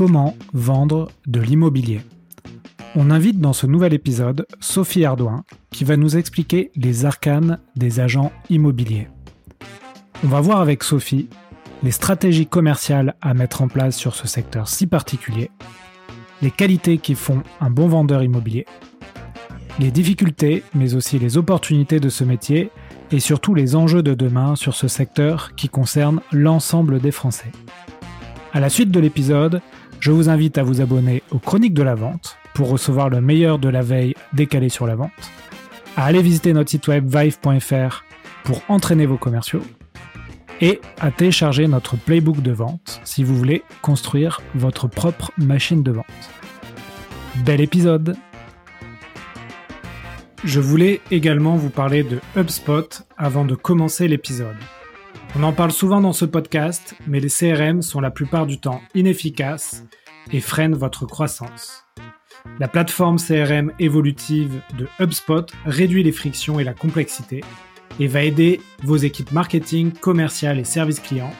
Comment vendre de l'immobilier On invite dans ce nouvel épisode Sophie Ardouin qui va nous expliquer les arcanes des agents immobiliers. On va voir avec Sophie les stratégies commerciales à mettre en place sur ce secteur si particulier, les qualités qui font un bon vendeur immobilier, les difficultés mais aussi les opportunités de ce métier et surtout les enjeux de demain sur ce secteur qui concerne l'ensemble des Français. À la suite de l'épisode, je vous invite à vous abonner aux Chroniques de la Vente pour recevoir le meilleur de la veille décalé sur la vente, à aller visiter notre site web vive.fr pour entraîner vos commerciaux et à télécharger notre playbook de vente si vous voulez construire votre propre machine de vente. Bel épisode Je voulais également vous parler de HubSpot avant de commencer l'épisode. On en parle souvent dans ce podcast, mais les CRM sont la plupart du temps inefficaces et freinent votre croissance. La plateforme CRM évolutive de HubSpot réduit les frictions et la complexité et va aider vos équipes marketing, commerciales et services clients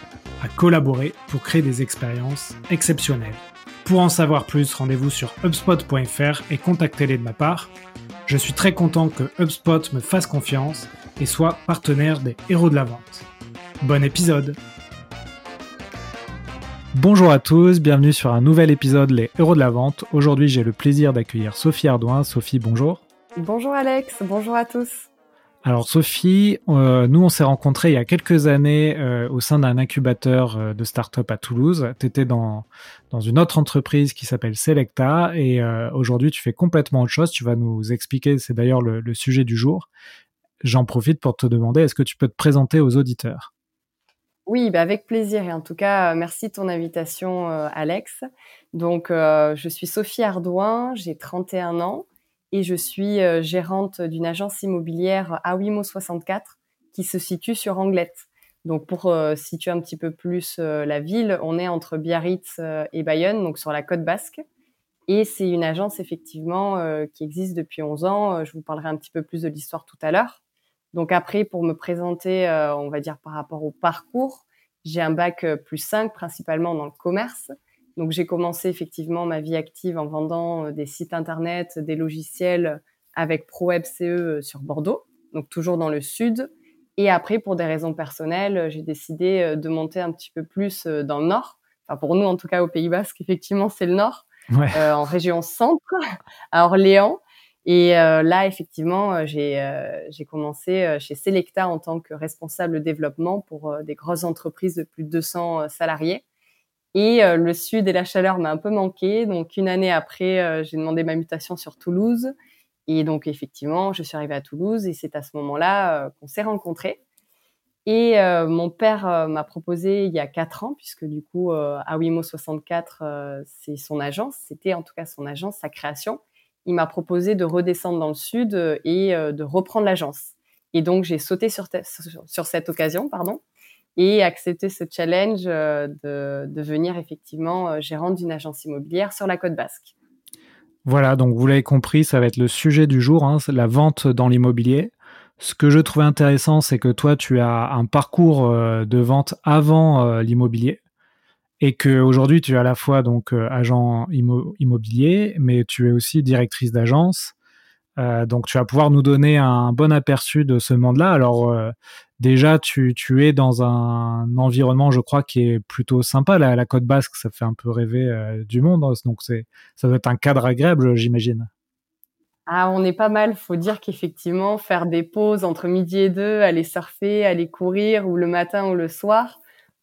à collaborer pour créer des expériences exceptionnelles. Pour en savoir plus, rendez-vous sur HubSpot.fr et contactez-les de ma part. Je suis très content que HubSpot me fasse confiance et soit partenaire des héros de la vente. Bon épisode Bonjour à tous, bienvenue sur un nouvel épisode Les Héros de la Vente. Aujourd'hui j'ai le plaisir d'accueillir Sophie Ardouin. Sophie, bonjour. Bonjour Alex, bonjour à tous. Alors Sophie, euh, nous on s'est rencontrés il y a quelques années euh, au sein d'un incubateur euh, de start-up à Toulouse. Tu étais dans, dans une autre entreprise qui s'appelle Selecta et aujourd'hui tu fais complètement autre chose. Tu vas nous expliquer, c'est d'ailleurs le, le, sujet du jour. J'en profite pour te demander, est-ce que tu peux te présenter aux auditeurs? Oui, bah avec plaisir et en tout cas merci de ton invitation Alex. Donc je suis Sophie Ardouin, j'ai 31 ans et je suis euh, gérante d'une agence immobilière à Wimo 64 qui se situe sur Anglette. Donc pour euh, situer un petit peu plus euh, la ville, on est entre Biarritz et Bayonne, donc sur la côte basque. Et c'est une agence effectivement qui existe depuis 11 ans. Je vous parlerai un petit peu plus de l'histoire tout à l'heure. Donc après, pour me présenter, on va dire par rapport au parcours, j'ai un bac plus 5 principalement dans le commerce. Donc j'ai commencé effectivement ma vie active en vendant euh, des sites internet, des logiciels avec ProWeb CE euh, sur Bordeaux, donc toujours dans le sud. Et après, pour des raisons personnelles, j'ai décidé euh, de monter un petit peu plus dans le nord. Enfin, pour nous, en tout cas, au Pays Basque, effectivement, c'est le nord, euh, en région centre, à Orléans. Et euh, là, effectivement, j'ai euh, commencé chez Selecta en tant que responsable développement pour des grosses entreprises de plus de 200 salariés. Et euh, le sud et la chaleur m'a un peu manqué. Donc une année après, euh, j'ai demandé ma mutation sur Toulouse. Et donc effectivement, je suis arrivée à Toulouse et c'est à ce moment-là euh, qu'on s'est rencontrés. Et mon père m'a proposé il y a quatre ans, puisque du coup, à Wimo 64, c'est son agence, c'était en tout cas son agence, sa création. Il m'a proposé de redescendre dans le sud et de reprendre l'agence. Et donc j'ai sauté sur, cette occasion, pardon et accepter ce challenge euh, de devenir effectivement euh, gérante d'une agence immobilière sur la côte basque. Voilà, donc vous l'avez compris, ça va être le sujet du jour, hein, la vente dans l'immobilier. Ce que je trouvais intéressant, c'est que toi, tu as un parcours euh, de vente avant l'immobilier et que aujourd'hui, tu es à la fois donc agent immobilier, mais tu es aussi directrice d'agence. donc, tu vas pouvoir nous donner un bon aperçu de ce monde-là. Alors, déjà tu, tu, es dans un environnement, je crois, qui est plutôt sympa. La, la côte basque, ça fait un peu rêver euh, du monde. Hein. Donc c'est, ça doit être un cadre agréable, j'imagine. Ah, on est pas mal. Faut dire qu'effectivement, faire des pauses entre midi et deux, aller surfer, aller courir, ou le matin ou le soir,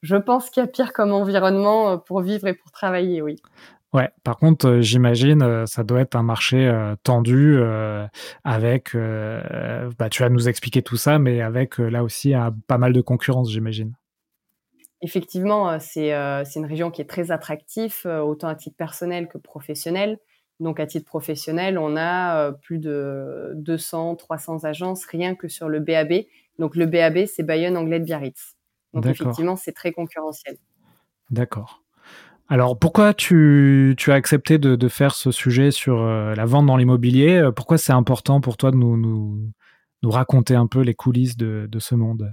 je pense qu'il y a pire comme environnement euh, pour vivre et pour travailler, oui. Ouais, par contre, euh, j'imagine, euh, ça doit être un marché euh, tendu avec, bah, tu vas nous expliquer tout ça, mais avec là aussi pas mal de concurrence, j'imagine. Effectivement, c'est une région qui est très attractive, autant à titre personnel que professionnel. Donc, à titre professionnel, on a plus de 200, 300 agences rien que sur le BAB. Donc, le BAB, c'est Bayonne, Anglais, Biarritz. Donc, effectivement, c'est très concurrentiel. D'accord. Alors pourquoi tu, as accepté de, faire ce sujet sur euh, la vente dans l'immobilier? Euh, Pourquoi c'est important pour toi de nous, nous, raconter un peu les coulisses de, ce monde?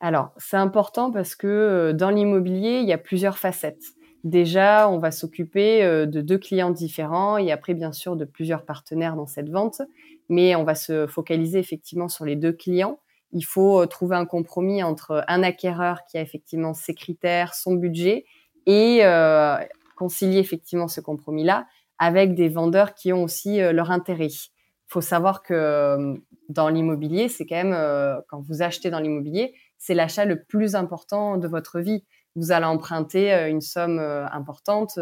Alors c'est important parce que euh, dans l'immobilier, il y a plusieurs facettes. Déjà, on va s'occuper de deux clients différents et après, bien sûr, de plusieurs partenaires dans cette vente. Mais on va se focaliser effectivement sur les deux clients. Il faut trouver un compromis entre un acquéreur qui a effectivement ses critères, son budget et concilier effectivement ce compromis-là avec des vendeurs qui ont aussi leur intérêt faut savoir que euh, dans l'immobilier, c'est quand même, euh, quand vous achetez dans l'immobilier, c'est l'achat le plus important de votre vie. Vous allez emprunter euh, une somme importante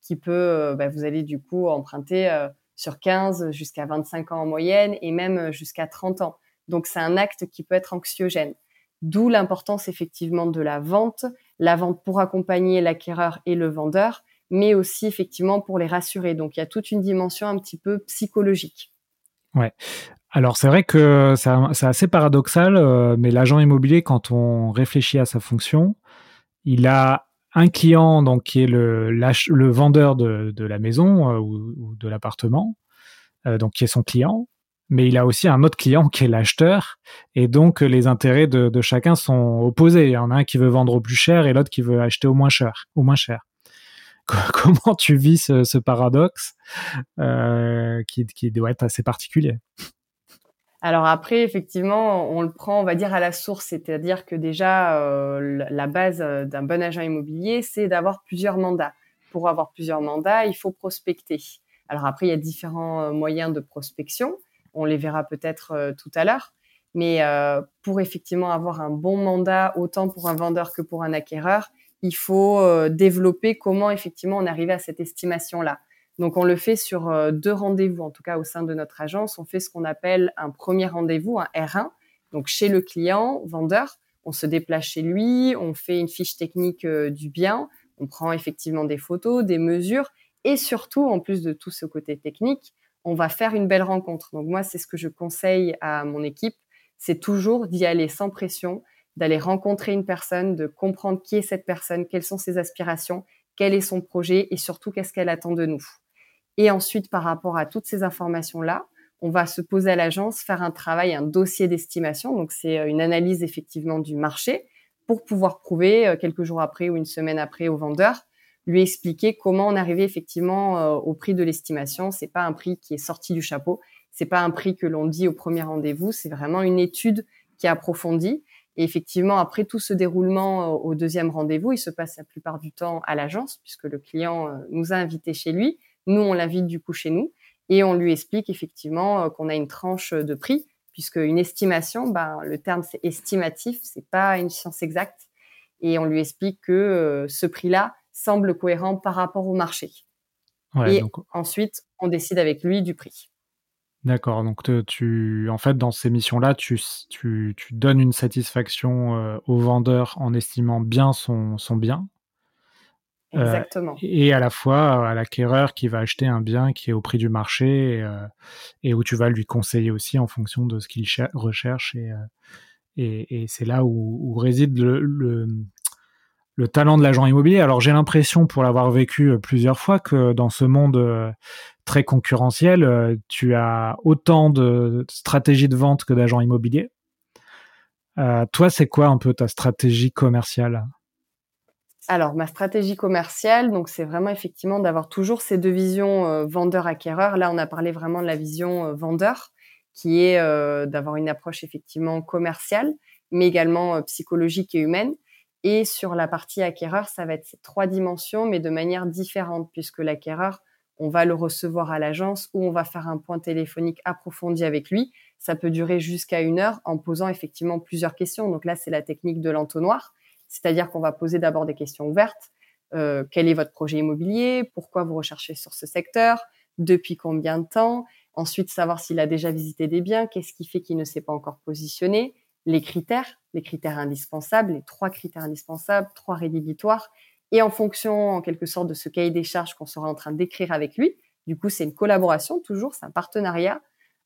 qui peut, bah, vous allez du coup emprunter sur 15 jusqu'à 25 ans en moyenne et même jusqu'à 30 ans. Donc c'est un acte qui peut être anxiogène. D'où l'importance effectivement de la vente, la vente pour accompagner l'acquéreur et le vendeur, mais aussi effectivement pour les rassurer. Donc il y a toute une dimension un petit peu psychologique. Ouais. Alors c'est vrai que c'est assez paradoxal, euh, mais l'agent immobilier, quand on réfléchit à sa fonction, il a un client donc qui est le, vendeur de, de, la maison euh, ou, de l'appartement, euh, donc qui est son client, mais il a aussi un autre client qui est l'acheteur, et donc les intérêts de, chacun sont opposés. Il y en a un qui veut vendre au plus cher et l'autre qui veut acheter au moins cher. Au moins cher. comment tu vis ce, paradoxe euh, qui, doit être assez particulier? Alors après, effectivement, on le prend, on va dire, à la source, c'est-à-dire que déjà, euh, la base euh, d'un bon agent immobilier, c'est d'avoir plusieurs mandats. Pour avoir plusieurs mandats, il faut prospecter. Alors après, il y a différents moyens de prospection. On les verra peut-être tout à l'heure. Mais pour effectivement avoir un bon mandat, autant pour un vendeur que pour un acquéreur, il faut euh, développer comment effectivement on arrive à cette estimation-là. Donc on le fait sur euh, deux rendez-vous, en tout cas au sein de notre agence. On fait ce qu'on appelle un premier rendez-vous, un R1, donc chez le client, vendeur. On se déplace chez lui, on fait une fiche technique euh, du bien, on prend effectivement des photos, des mesures, et surtout, en plus de tout ce côté technique, on va faire une belle rencontre. Donc moi, c'est ce que je conseille à mon équipe, c'est toujours d'y aller sans pression, d'aller rencontrer une personne, de comprendre qui est cette personne, quelles sont ses aspirations, quel est son projet et surtout qu'est-ce qu'elle attend de nous. Et ensuite, par rapport à toutes ces informations-là, on va se poser à l'agence, faire un travail, un dossier d'estimation. Donc, c'est euh, une analyse effectivement du marché pour pouvoir prouver euh, quelques jours après ou une semaine après au vendeur, lui expliquer comment on arrivait effectivement euh, au prix de l'estimation. C'est pas un prix qui est sorti du chapeau. C'est pas un prix que l'on dit au premier rendez-vous. C'est vraiment une étude qui est approfondie et effectivement, après tout ce déroulement euh, au deuxième rendez-vous, il se passe la plupart du temps à l'agence, puisque le client euh, nous a invités chez lui. Nous, on l'invite du coup chez nous et on lui explique effectivement qu'on a une tranche de prix, puisque une estimation, ben, le terme c'est estimatif, c'est pas une science exacte. Et on lui explique que ce prix-là semble cohérent par rapport au marché. et ensuite, on décide avec lui du prix. D'accord, donc tu, en fait, dans ces missions-là, tu, tu, tu, donnes une satisfaction euh, au vendeur en estimant bien son, son bien. Euh, Exactement. et à la fois à l'acquéreur qui va acheter un bien qui est au prix du marché et, euh, et où tu vas lui conseiller aussi en fonction de ce qu'il recherche. Et, et, et c'est là où, où réside le, le, le talent de l'agent immobilier. Alors j'ai l'impression, pour l'avoir vécu plusieurs fois, que dans ce monde très concurrentiel, euh, tu as autant de stratégies de vente que d'agents immobiliers. Euh, toi, c'est quoi un peu ta stratégie commerciale? Alors, ma stratégie commerciale, donc c'est vraiment effectivement d'avoir toujours ces deux visions euh, vendeur-acquéreur. Là, on a parlé vraiment de la vision vendeur, qui est d'avoir une approche effectivement commerciale, mais également psychologique et humaine. Et sur la partie acquéreur, ça va être ces trois dimensions, mais de manière différente, puisque l'acquéreur on va le recevoir à l'agence ou on va faire un point téléphonique approfondi avec lui. Ça peut durer jusqu'à une heure en posant effectivement plusieurs questions. Donc là, c'est la technique de l'entonnoir, c'est-à-dire qu'on va poser d'abord des questions ouvertes. Euh, quel est votre projet immobilier? Pourquoi vous recherchez sur ce secteur? Depuis combien de temps? Ensuite, savoir s'il a déjà visité des biens? Qu'est-ce qui fait qu'il ne s'est pas encore positionné? Les critères, les critères indispensables, les trois critères indispensables, trois rédhibitoires et en fonction, en quelque sorte, de ce cahier des charges qu'on sera en train d'écrire avec lui, du coup, c'est une collaboration toujours, c'est un partenariat.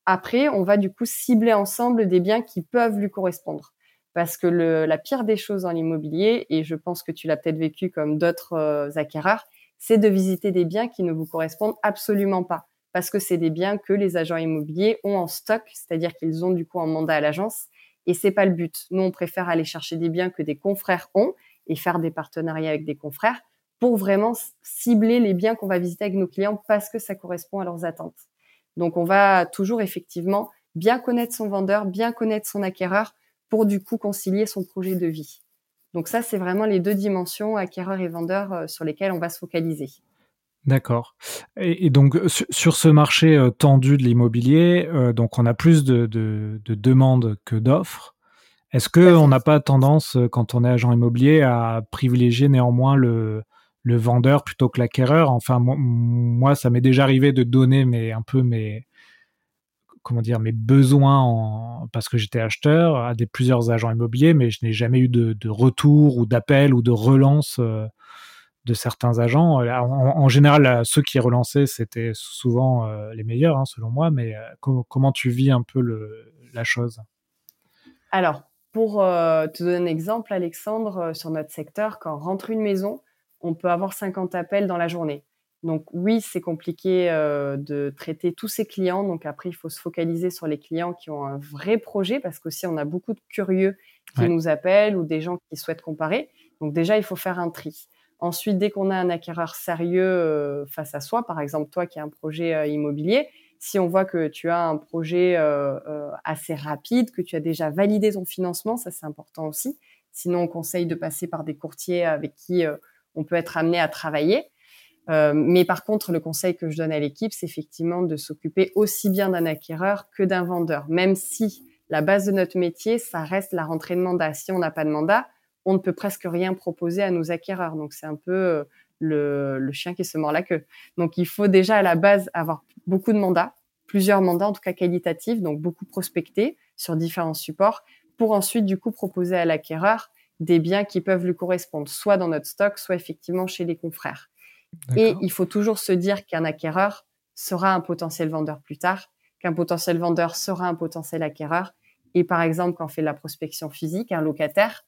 Après, on va du coup cibler ensemble des biens qui peuvent lui correspondre. Parce que la pire des choses dans l'immobilier, et je pense que tu l'as peut-être vécu comme d'autres euh, acquéreurs, c'est de visiter des biens qui ne vous correspondent absolument pas. Parce que c'est des biens que les agents immobiliers ont en stock, c'est-à-dire qu'ils ont du coup en mandat à l'agence. Et c'est pas le but. Nous, on préfère aller chercher des biens que des confrères ont et faire des partenariats avec des confrères pour vraiment cibler les biens qu'on va visiter avec nos clients parce que ça correspond à leurs attentes. Donc, on va toujours effectivement bien connaître son vendeur, bien connaître son acquéreur pour du coup concilier son projet de vie. Donc ça, c'est vraiment les deux dimensions, acquéreur et vendeur, euh, sur lesquelles on va se focaliser. D'accord. Et, donc sur, ce marché euh, tendu de l'immobilier, euh, donc on a plus de, demandes que d'offres. Est-ce que on n'a pas tendance, quand on est agent immobilier, à privilégier néanmoins le, vendeur plutôt que l'acquéreur? Enfin, moi, ça m'est déjà arrivé de donner un peu mes comment dire mes besoins en, parce que j'étais acheteur à des plusieurs agents immobiliers, mais je n'ai jamais eu de, retour ou d'appel ou de relance euh, de certains agents. En, général, ceux qui relançaient, c'était souvent euh, les meilleurs, hein, selon moi. Mais euh, comment tu vis un peu le, la chose? Alors, pour te donner un exemple, Alexandre, sur notre secteur, quand on rentre une maison, on peut avoir 50 appels dans la journée. Donc oui, c'est compliqué euh, de traiter tous ces clients. Donc après, il faut se focaliser sur les clients qui ont un vrai projet parce qu'aussi on a beaucoup de curieux qui nous appellent ou des gens qui souhaitent comparer. Donc déjà, il faut faire un tri. Ensuite, dès qu'on a un acquéreur sérieux euh, face à soi, par exemple toi qui as un projet euh, immobilier, si on voit que tu as un projet assez rapide, que tu as déjà validé ton financement, ça c'est important aussi. Sinon, on conseille de passer par des courtiers avec qui on peut être amené à travailler. Euh, mais par contre, le conseil que je donne à l'équipe, c'est effectivement de s'occuper aussi bien d'un acquéreur que d'un vendeur, même si la base de notre métier, ça reste la rentrée de mandat. Si on n'a pas de mandat, on ne peut presque rien proposer à nos acquéreurs. Donc c'est un peu euh, le, le, chien qui se mord la queue. Donc il faut déjà à la base avoir beaucoup de mandats, plusieurs mandats en tout cas qualitatifs, donc beaucoup prospecter sur différents supports, pour ensuite du coup proposer à l'acquéreur des biens qui peuvent lui correspondre, soit dans notre stock, soit effectivement chez les confrères. Et il faut toujours se dire qu'un acquéreur sera un potentiel vendeur plus tard, qu'un potentiel vendeur sera un potentiel acquéreur. Et par exemple, quand on fait la prospection physique, un locataire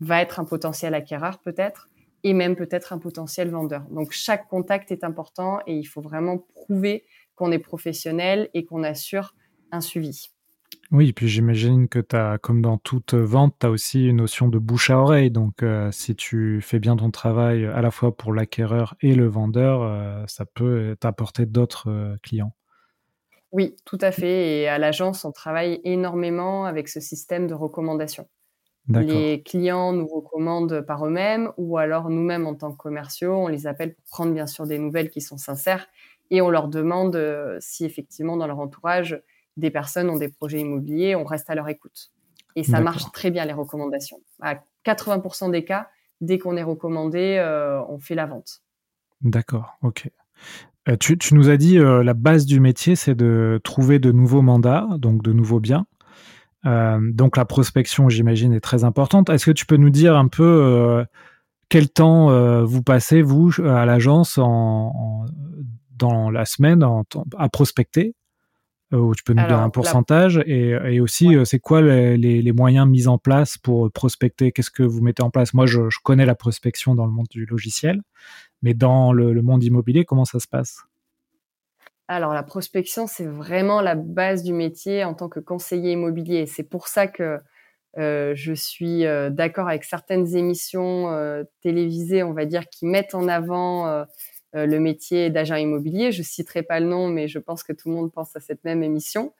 va être un potentiel acquéreur peut-être, et même peut-être un potentiel vendeur. Donc chaque contact est important et il faut vraiment prouver qu'on est professionnel et qu'on assure un suivi. Oui, puis j'imagine que tu as, comme dans toute vente, tu as aussi une notion de bouche à oreille. Donc, euh, si tu fais bien ton travail à la fois pour l'acquéreur et le vendeur, euh, ça peut t'apporter d'autres euh, clients. Oui, tout à fait. Et à l'agence, on travaille énormément avec ce système de recommandation. Les clients nous recommandent par eux-mêmes ou alors nous-mêmes en tant que commerciaux, on les appelle pour prendre bien sûr des nouvelles qui sont sincères et on leur demande si effectivement dans leur entourage, des personnes ont des projets immobiliers, on reste à leur écoute. Et ça marche très bien, les recommandations. À 80% des cas, dès qu'on est recommandé, euh, on fait la vente. D'accord, ok. Euh, tu, nous as dit euh, la base du métier, c'est de trouver de nouveaux mandats, donc de nouveaux biens. Donc la prospection, j'imagine, est très importante. Est-ce que tu peux nous dire un peu quel temps vous passez, vous, à l'agence, dans la semaine à prospecter? Euh, où tu peux nous donner un pourcentage? Et, aussi euh, c'est quoi les, moyens mis en place pour prospecter? Qu'est-ce que vous mettez en place? Moi, je, connais la prospection dans le monde du logiciel, mais dans le, monde immobilier, comment ça se passe? Alors la prospection, c'est vraiment la base du métier en tant que conseiller immobilier. C'est pour ça que euh, je suis d'accord avec certaines émissions télévisées, on va dire, qui mettent en avant euh, le métier d'agent immobilier. Je citerai pas le nom, mais je pense que tout le monde pense à cette même émission.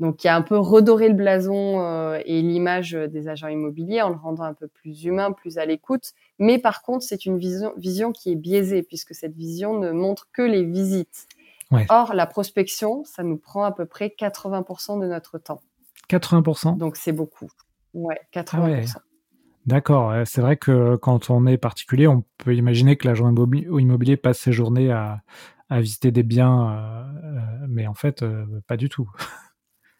Donc, qui a un peu redoré le blason euh, et l'image des agents immobiliers en le rendant un peu plus humain, plus à l'écoute. Mais par contre, c'est une vision qui est biaisée puisque cette vision ne montre que les visites. Or, la prospection, ça nous prend à peu près 80% de notre temps. 80% Donc, c'est beaucoup. Ouais, 80%. D'accord, c'est vrai que quand on est particulier, on peut imaginer que l'agent immobilier passe ses journées à, visiter des biens, euh, euh, mais en fait, euh, pas du tout.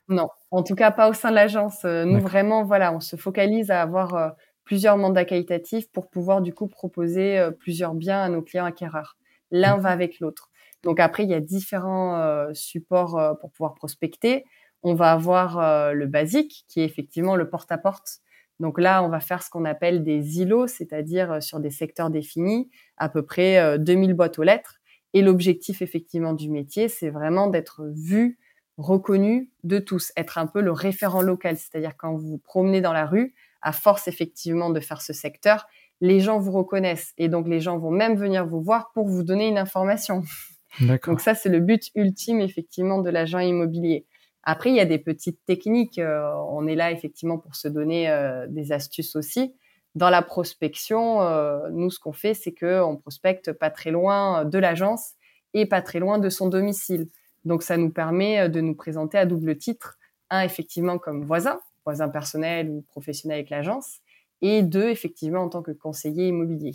Non, en tout cas pas au sein de l'agence. Nous vraiment, voilà, on se focalise à avoir plusieurs mandats qualitatifs pour pouvoir du coup proposer plusieurs biens à nos clients acquéreurs. L'un va avec l'autre. Donc après, il y a différents supports pour pouvoir prospecter. On va avoir le basique, qui est effectivement le porte-à-porte. porte donc là, on va faire ce qu'on appelle des îlots, c'est-à-dire euh, sur des secteurs définis, à peu près 2000 euh, boîtes aux lettres. Et l'objectif effectivement du métier, c'est vraiment d'être vu, reconnu de tous, être un peu le référent local. C'est-à-dire quand vous vous promenez dans la rue, à force effectivement de faire ce secteur, les gens vous reconnaissent et donc les gens vont même venir vous voir pour vous donner une information. Donc ça, c'est le but ultime effectivement de l'agent immobilier. Après, il y a des petites techniques. Euh, on est là effectivement pour se donner euh, des astuces aussi. Dans la prospection, euh, nous, ce qu'on fait, c'est que on prospecte pas très loin de l'agence et pas très loin de son domicile. Donc, ça nous permet de nous présenter à double titre. Un, effectivement, comme voisin, voisin personnel ou professionnel avec l'agence, et deux, effectivement, en tant que conseiller immobilier.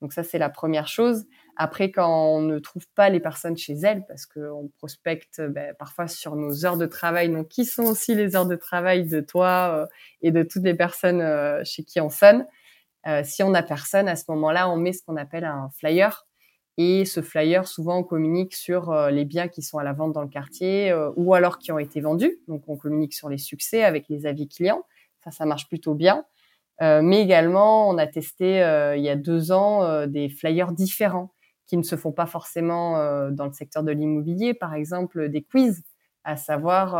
Donc ça, c'est la première chose. Après, quand on ne trouve pas les personnes chez elles, parce qu'on prospecte ben, parfois sur nos heures de travail, donc qui sont aussi les heures de travail de toi euh, et de toutes les personnes euh, chez qui on sonne, euh, si on n'a personne, à ce moment-là, on met ce qu'on appelle un flyer. Et ce flyer, souvent, on communique sur les biens qui sont à la vente dans le quartier ou alors qui ont été vendus. Donc, on communique sur les succès avec les avis clients. Ça, ça marche plutôt bien. Euh, mais également, on a testé euh, il y a deux ans euh, des flyers différents qui ne se font pas forcément dans le secteur de l'immobilier. Par exemple, des quiz, à savoir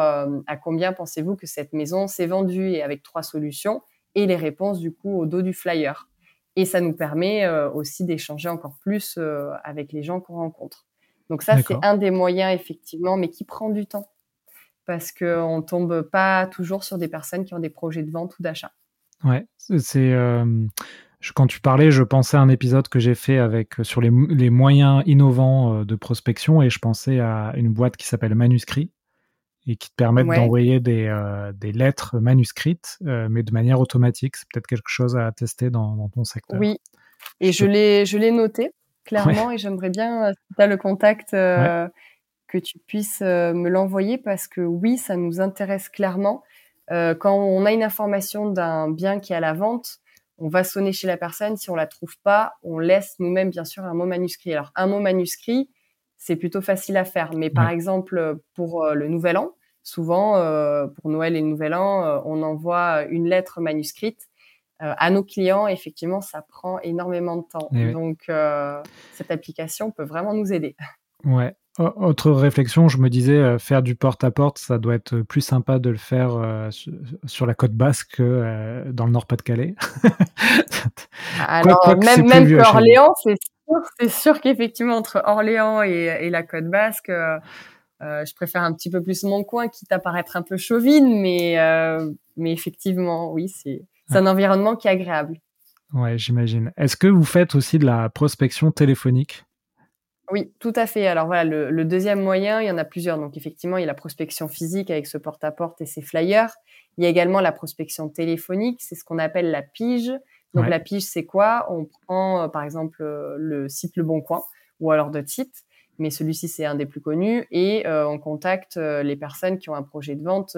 à combien pensez-vous que cette maison s'est vendue et avec trois solutions et les réponses du coup au dos du flyer. Et ça nous permet aussi d'échanger encore plus avec les gens qu'on rencontre. Donc ça, c'est un des moyens effectivement, mais qui prend du temps parce qu'on tombe pas toujours sur des personnes qui ont des projets de vente ou d'achat. Ouais, c'est quand tu parlais, je pensais à un épisode que j'ai fait avec sur les, les moyens innovants de prospection et je pensais à une boîte qui s'appelle Manuscrit et qui te permettent d'envoyer des, des, lettres manuscrites, mais de manière automatique. C'est peut-être quelque chose à tester dans, dans ton secteur. Oui, et je, l'ai je l'ai noté clairement et j'aimerais bien, si tu as le contact, que tu puisses me l'envoyer parce que oui, ça nous intéresse clairement. Euh, quand on a une information d'un bien qui est à la vente, on va sonner chez la personne. Si on la trouve pas, on laisse nous-mêmes bien sûr un mot manuscrit. Alors un mot manuscrit, c'est plutôt facile à faire. Mais par exemple pour euh, le Nouvel An, souvent euh, pour Noël et le Nouvel An, on envoie une lettre manuscrite à nos clients. Effectivement, ça prend énormément de temps. Eh Donc cette application peut vraiment nous aider. Ouais. Autre réflexion, je me disais, euh, faire du porte-à-porte, ça doit être plus sympa de le faire euh, sur la côte basque que euh, dans le Nord-Pas-de-Calais. Alors, même, même que Orléans, c'est sûr, sûr qu'effectivement, entre Orléans et, la côte basque, je préfère un petit peu plus mon coin, quitte à paraître un peu chauvine, mais, mais effectivement, oui, c'est un environnement qui est agréable. Ouais, j'imagine. Est-ce que vous faites aussi de la prospection téléphonique? Oui, tout à fait. Alors voilà, le, deuxième moyen, il y en a plusieurs. Donc effectivement, il y a la prospection physique avec ce porte-à-porte et ses flyers. Il y a également la prospection téléphonique, c'est ce qu'on appelle la pige. Donc la pige, c'est quoi? On prend euh, par exemple euh, le site Le Bon Coin ou alors d'autres sites, mais celui-ci c'est un des plus connus et euh, on contacte les personnes qui ont un projet de vente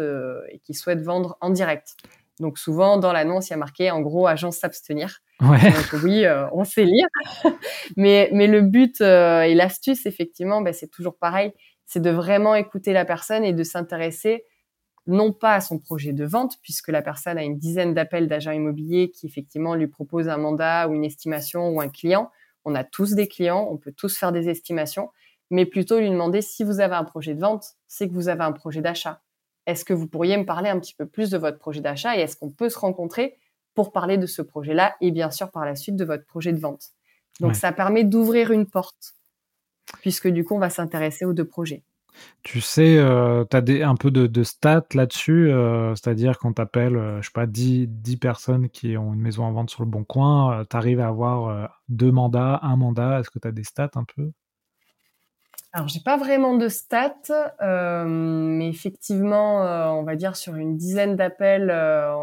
et qui souhaitent vendre en direct. Donc souvent dans l'annonce, il y a marqué en gros agence s'abstenir. Ouais. Oui, euh, on sait lire. mais, mais le but euh, et l'astuce, effectivement, ben, c'est toujours pareil. C'est de vraiment écouter la personne et de s'intéresser non pas à son projet de vente, puisque la personne a une dizaine d'appels d'agents immobiliers qui effectivement lui proposent un mandat ou une estimation ou un client. On a tous des clients, on peut tous faire des estimations, mais plutôt lui demander si vous avez un projet de vente, c'est que vous avez un projet d'achat. Est-ce que vous pourriez me parler un petit peu plus de votre projet d'achat et est-ce qu'on peut se rencontrer pour parler de ce projet-là et bien sûr par la suite de votre projet de vente. Donc ça permet d'ouvrir une porte puisque du coup on va s'intéresser aux deux projets. Tu sais, euh, tu as un peu de, stats là-dessus, euh, c'est-à-dire quand tu appelles, euh, je sais pas, 10, 10, personnes qui ont une maison en vente sur le bon coin, tu arrives à avoir deux mandats, un mandat, est-ce que tu as des stats un peu? Alors, j'ai pas vraiment de stats, euh, mais effectivement, euh, on va dire sur une dizaine d'appels, euh,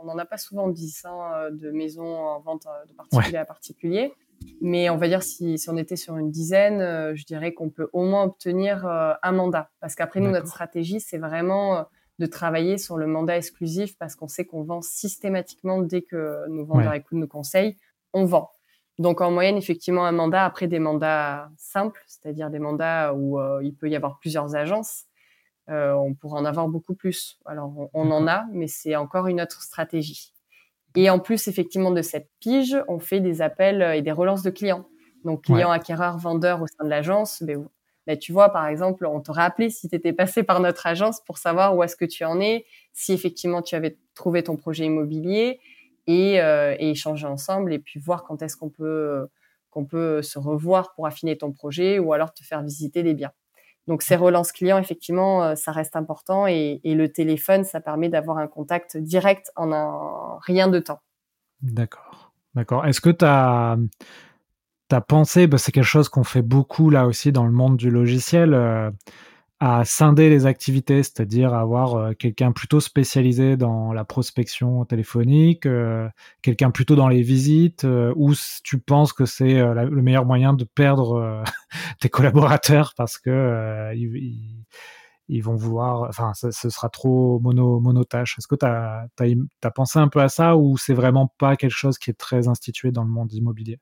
on n'en a pas souvent 10 hein, de maisons en vente de particulier à particulier. Mais on va dire si, si on était sur une dizaine, je dirais qu'on peut au moins obtenir un mandat. Parce qu'après, nous, notre stratégie, c'est vraiment de travailler sur le mandat exclusif parce qu'on sait qu'on vend systématiquement dès que nos vendeurs écoutent nos conseils, on vend. Donc en moyenne, effectivement, un mandat après des mandats simples, c'est-à-dire des mandats où euh, il peut y avoir plusieurs agences, euh, on pourrait en avoir beaucoup plus. Alors on, en a, mais c'est encore une autre stratégie. Et en plus, effectivement, de cette pige, on fait des appels et des relances de clients. Donc clients, acquéreurs, vendeurs au sein de l'agence. Ben, ben, tu vois, par exemple, on t'aurait appelé si tu étais passé par notre agence pour savoir où est-ce que tu en es, si effectivement tu avais trouvé ton projet immobilier, et, et, échanger ensemble et puis voir quand est-ce qu'on peut qu'on peut se revoir pour affiner ton projet ou alors te faire visiter les biens. Donc ces relances clients, effectivement, ça reste important et, et le téléphone, ça permet d'avoir un contact direct en un rien de temps. D'accord. D'accord. Est-ce que tu as ta pensée, bah, c'est quelque chose qu'on fait beaucoup là aussi dans le monde du logiciel, euh, à scinder les activités, c'est-à-dire avoir euh, quelqu'un plutôt spécialisé dans la prospection téléphonique, euh, quelqu'un plutôt dans les visites, ou tu penses que c'est le meilleur moyen de perdre tes collaborateurs parce que ils, vont vouloir, enfin, ce, sera trop mono, monotâche. Est-ce que tu as, as, pensé un peu à ça ou c'est vraiment pas quelque chose qui est très institué dans le monde immobilier?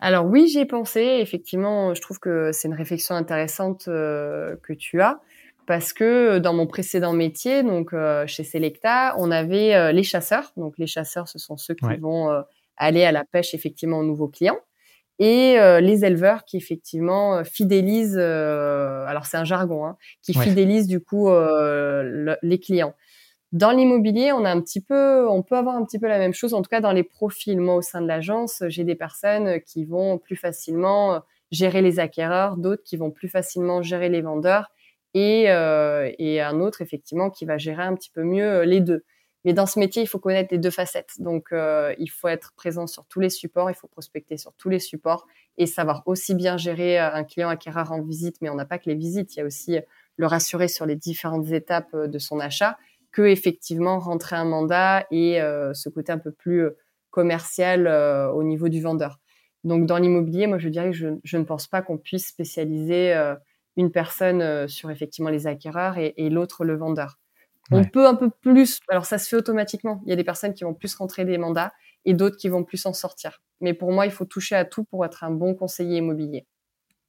Alors oui, j'y ai pensé. Effectivement, je trouve que c'est une réflexion intéressante euh, que tu as parce que dans mon précédent métier, donc euh, chez Selecta, on avait euh, les chasseurs. Donc les chasseurs, ce sont ceux qui vont aller à la pêche effectivement aux nouveaux clients et les éleveurs qui effectivement fidélisent. alors c'est un jargon, hein, qui fidélisent du coup les clients. Dans l'immobilier, on a un petit peu, on peut avoir un petit peu la même chose. En tout cas, dans les profils, moi au sein de l'agence, j'ai des personnes qui vont plus facilement euh, gérer les acquéreurs, d'autres qui vont plus facilement gérer les vendeurs, et, euh, un autre effectivement qui va gérer un petit peu mieux euh, les deux. Mais dans ce métier, il faut connaître les deux facettes. Donc, il faut être présent sur tous les supports, il faut prospecter sur tous les supports et savoir aussi bien gérer un client acquéreur en visite. Mais on n'a pas que les visites, il y a aussi le rassurer sur les différentes étapes de son achat que effectivement rentrer un mandat et euh, ce côté un peu plus euh, commercial euh, au niveau du vendeur. Donc dans l'immobilier, moi je dirais que je, je ne pense pas qu'on puisse spécialiser une personne sur effectivement les acquéreurs et, et l'autre le vendeur. On peut un peu plus, alors ça se fait automatiquement. Il y a des personnes qui vont plus rentrer des mandats et d'autres qui vont plus en sortir. Mais pour moi, il faut toucher à tout pour être un bon conseiller immobilier.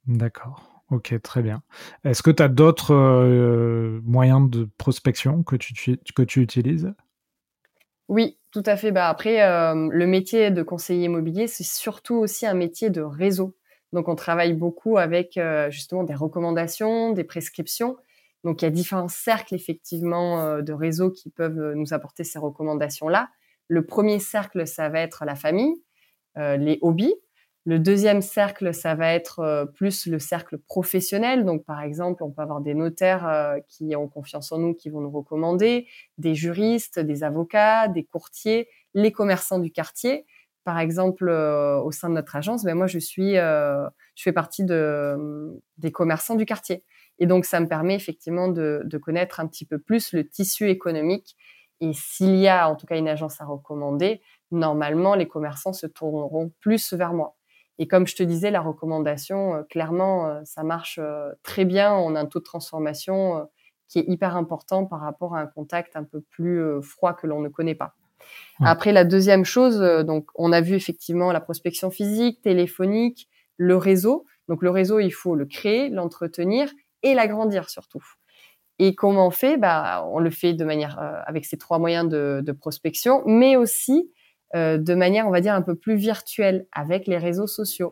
D'accord. Ok, très bien. Est-ce que tu as d'autres euh, moyens de prospection que tu, que tu utilises? Oui, tout à fait. Bah, après, euh, le métier de conseiller immobilier, c'est surtout aussi un métier de réseau. Donc, on travaille beaucoup avec euh, justement des recommandations, des prescriptions. Donc, il y a différents cercles, effectivement, de réseau qui peuvent nous apporter ces recommandations-là. Le premier cercle, ça va être la famille, les hobbies. Le deuxième cercle, ça va être euh, plus le cercle professionnel. Donc, par exemple, on peut avoir des notaires euh, qui ont confiance en nous, qui vont nous recommander, des juristes, des avocats, des courtiers, les commerçants du quartier. Par exemple, euh, au sein de notre agence, ben moi, je suis, je fais partie de, des commerçants du quartier. Et donc, ça me permet effectivement de, de connaître un petit peu plus le tissu économique. Et s'il y a en tout cas une agence à recommander, normalement, les commerçants se tourneront plus vers moi. Et comme je te disais, la recommandation, euh, clairement, euh, ça marche euh, très bien. On a un taux de transformation qui est hyper important par rapport à un contact un peu plus froid que l'on ne connaît pas. Après, la deuxième chose, donc, on a vu effectivement la prospection physique, téléphonique, le réseau. Donc, le réseau, il faut le créer, l'entretenir et l'agrandir surtout. Et comment on fait? Bah, On le fait de manière avec ces trois moyens de, de prospection, mais aussi euh, de manière, on va dire, un peu plus virtuelle avec les réseaux sociaux.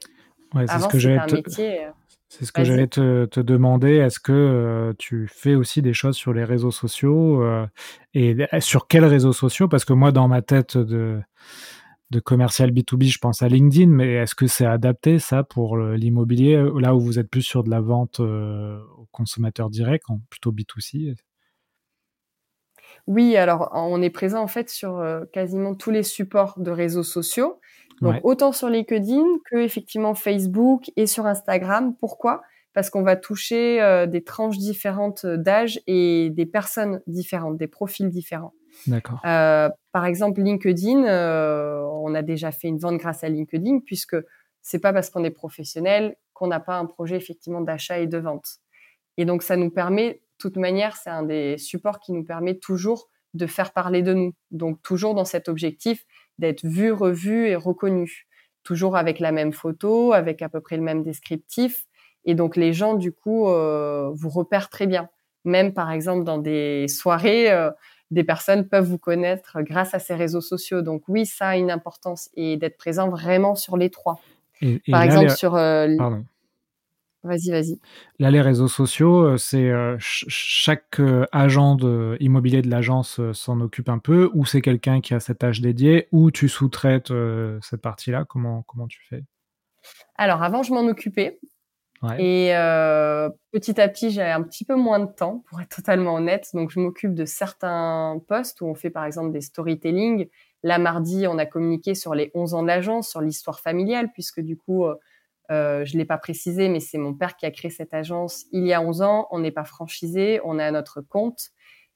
Ouais, c'est ce que j'allais te... Euh, c'est ce que j'allais te, demander. Est-ce que euh, tu fais aussi des choses sur les réseaux sociaux et sur quels réseaux sociaux? Parce que moi, dans ma tête de, de commercial B2B, je pense à LinkedIn, mais est-ce que c'est adapté ça pour l'immobilier, là où vous êtes plus sur de la vente aux consommateurs directs, plutôt B2C oui, alors on est présent en fait sur euh, quasiment tous les supports de réseaux sociaux. Donc autant sur LinkedIn que effectivement Facebook et sur Instagram. Pourquoi? Parce qu'on va toucher euh, des tranches différentes d'âge et des personnes différentes, des profils différents. D'accord. Euh, par exemple, LinkedIn, on a déjà fait une vente grâce à LinkedIn puisque c'est pas parce qu'on est professionnel qu'on n'a pas un projet effectivement d'achat et de vente. Et donc ça nous permet toute manière, c'est un des supports qui nous permet toujours de faire parler de nous. Donc toujours dans cet objectif d'être vu, revu et reconnu. Toujours avec la même photo, avec à peu près le même descriptif. Et donc les gens, du coup, euh, vous repèrent très bien. Même par exemple dans des soirées, euh, des personnes peuvent vous connaître grâce à ces réseaux sociaux. Donc oui, ça a une importance et d'être présent vraiment sur les trois. par exemple sur... Euh, Vas-y, vas-y. Là, les réseaux sociaux, euh, c'est euh, chaque euh, agent de, immobilier de l'agence s'en occupe un peu, ou c'est quelqu'un qui a cette tâche dédiée, ou tu sous-traites cette partie-là? Comment, comment tu fais? Alors, avant, je m'en occupais. Et petit à petit, j'ai un petit peu moins de temps, pour être totalement honnête. Donc, je m'occupe de certains postes où on fait, par exemple, des storytelling. Là, mardi, on a communiqué sur les 11 ans de l'agence, sur l'histoire familiale, puisque du coup, euh, je l'ai pas précisé, mais c'est mon père qui a créé cette agence il y a 11 ans. On n'est pas franchisé, on est à notre compte.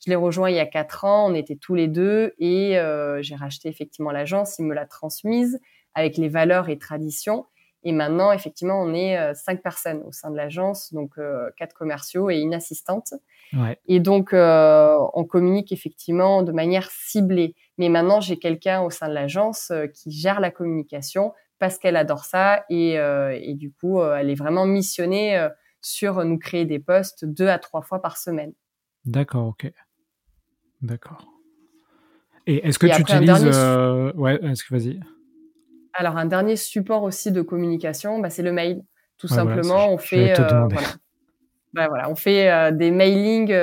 Je l'ai rejoint il y a 4 ans, on était tous les deux et euh, j'ai racheté effectivement l'agence, il me l'a transmise avec les valeurs et traditions. Et maintenant, effectivement, on est euh, cinq personnes au sein de l'agence, donc euh, quatre commerciaux et une assistante. Ouais. Et donc, euh, on communique effectivement de manière ciblée. Mais maintenant, j'ai quelqu'un au sein de l'agence qui gère la communication parce qu'elle adore ça et, euh, et du coup, euh, elle est vraiment missionnée euh, sur nous créer des posts deux à trois fois par semaine. D'accord, ok. D'accord. Et est-ce que tu utilises... Ouais, est-ce que vas-y. Alors, un dernier support aussi de communication, bah, c'est le mail. Tout simplement, on fait... Voilà. Bah, voilà. on fait des mailings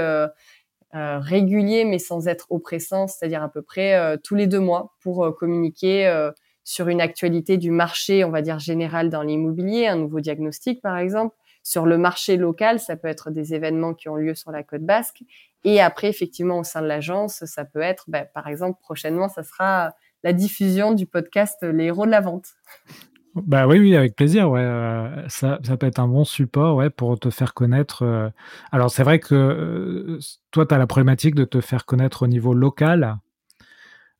réguliers, mais sans être oppressants, c'est-à-dire à peu près tous les deux mois pour communiquer sur une actualité du marché, on va dire général dans l'immobilier, un nouveau diagnostic par exemple. Sur le marché local, ça peut être des événements qui ont lieu sur la côte basque. Et après, effectivement, au sein de l'agence, ça peut être, bah, par exemple, prochainement, ça sera la diffusion du podcast Les héros de la vente. Bah oui, oui, avec plaisir. Ouais, euh, ça, ça peut être un bon support, ouais, pour te faire connaître. Euh. Alors c'est vrai que euh, toi, tu as la problématique de te faire connaître au niveau local,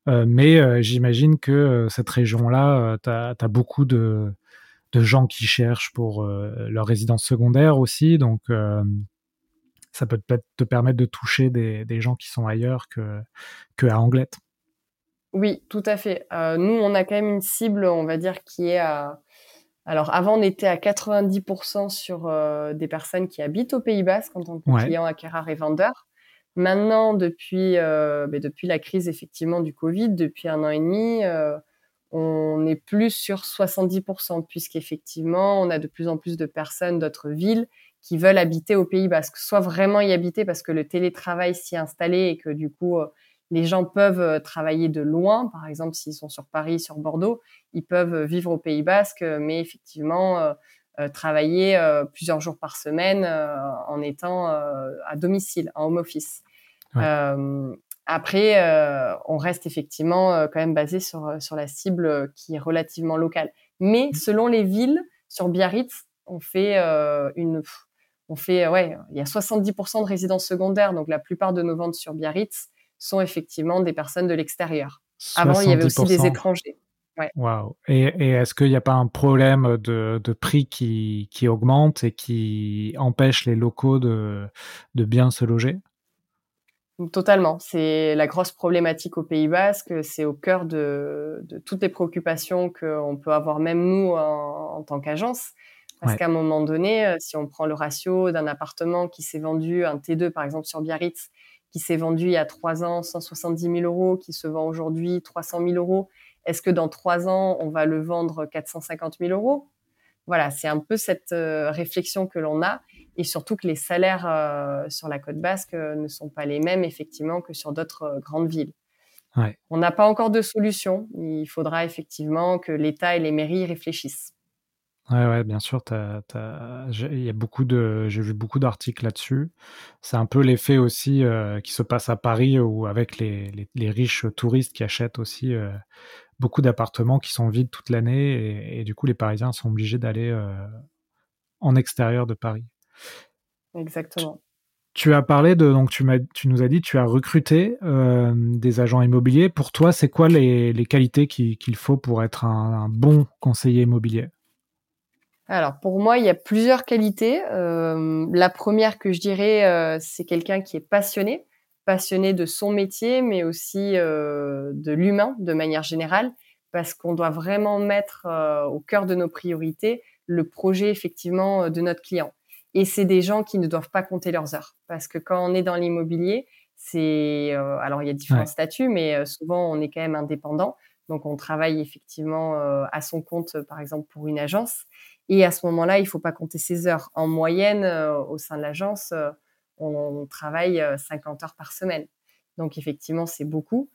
mais euh, j'imagine que euh, cette région-là, tu as, beaucoup de, gens qui cherchent pour leur résidence secondaire aussi. Donc, ça peut peut-être te permettre de toucher des, gens qui sont ailleurs que, que à Anglette. Oui, tout à fait. nous, on a quand même une cible, on va dire, qui est à... Alors, avant, on était à 90% sur des personnes qui habitent au Pays Basque en tant que client acquéreur et vendeur. Maintenant, depuis, euh, ben, depuis la crise effectivement du Covid, depuis un an et demi, euh, on est plus sur 70%, puisqu'effectivement, on a de plus en plus de personnes d'autres villes qui veulent habiter au Pays Basque, soit vraiment y habiter parce que le télétravail s'y est installé et que du coup, euh, les gens peuvent travailler de loin. Par exemple, s'ils sont sur Paris, sur Bordeaux, ils peuvent vivre au Pays Basque, mais effectivement, euh, travailler euh, plusieurs jours par semaine euh, en étant à domicile, en home office. Après, on reste effectivement quand même basé sur, sur la cible qui est relativement locale. Mais mmh. selon les villes, sur Biarritz, on fait une, on fait, ouais, il y a 70% de résidences secondaires, donc la plupart de nos ventes sur Biarritz sont effectivement des personnes de l'extérieur. Avant, il y avait aussi des étrangers. Waouh. Et, est-ce qu'il n'y a pas un problème de, prix qui, augmente et qui empêche les locaux de, bien se loger? Totalement. C'est la grosse problématique au Pays Basque. C'est au cœur de, toutes les préoccupations qu'on peut avoir, même nous, en, tant qu'agence. Parce qu'à un moment donné, euh, si on prend le ratio d'un appartement qui s'est vendu, un T2 par exemple sur Biarritz, qui s'est vendu il y a trois ans 170 000 euros, qui se vend aujourd'hui 300 000 euros, est-ce que dans trois ans, on va le vendre 450 000 euros? Voilà, c'est un peu cette euh, réflexion que l'on a. Et surtout que les salaires euh, sur la côte basque euh, ne sont pas les mêmes, effectivement, que sur d'autres grandes villes. On n'a pas encore de solution. Il faudra effectivement que l'État et les mairies réfléchissent. Ouais, ouais, bien sûr. Il y a beaucoup de, j'ai vu beaucoup d'articles là-dessus. C'est un peu l'effet aussi qui se passe à Paris, ou avec les, riches touristes qui achètent aussi beaucoup d'appartements qui sont vides toute l'année et, du coup les Parisiens sont obligés d'aller euh, en extérieur de Paris. Exactement. Tu, as parlé de donc tu, tu nous as dit tu as recruté euh, des agents immobiliers. Pour toi, c'est quoi les, qualités qu'il faut pour être un, bon conseiller immobilier? Alors pour moi, il y a plusieurs qualités. Euh, la première que je dirais, c'est quelqu'un qui est passionné passionné de son métier, mais aussi euh, de l'humain de manière générale, parce qu'on doit vraiment mettre euh, au cœur de nos priorités le projet effectivement euh, de notre client. Et c'est des gens qui ne doivent pas compter leurs heures, parce que quand on est dans l'immobilier, c'est alors il y a différents statuts, mais souvent on est quand même indépendant. Donc, on travaille effectivement à son compte, par exemple, pour une agence. Et à ce moment-là, il faut pas compter ses heures. En moyenne, au sein de l'agence, on, travaille 50 heures par semaine. Donc, effectivement, c'est beaucoup.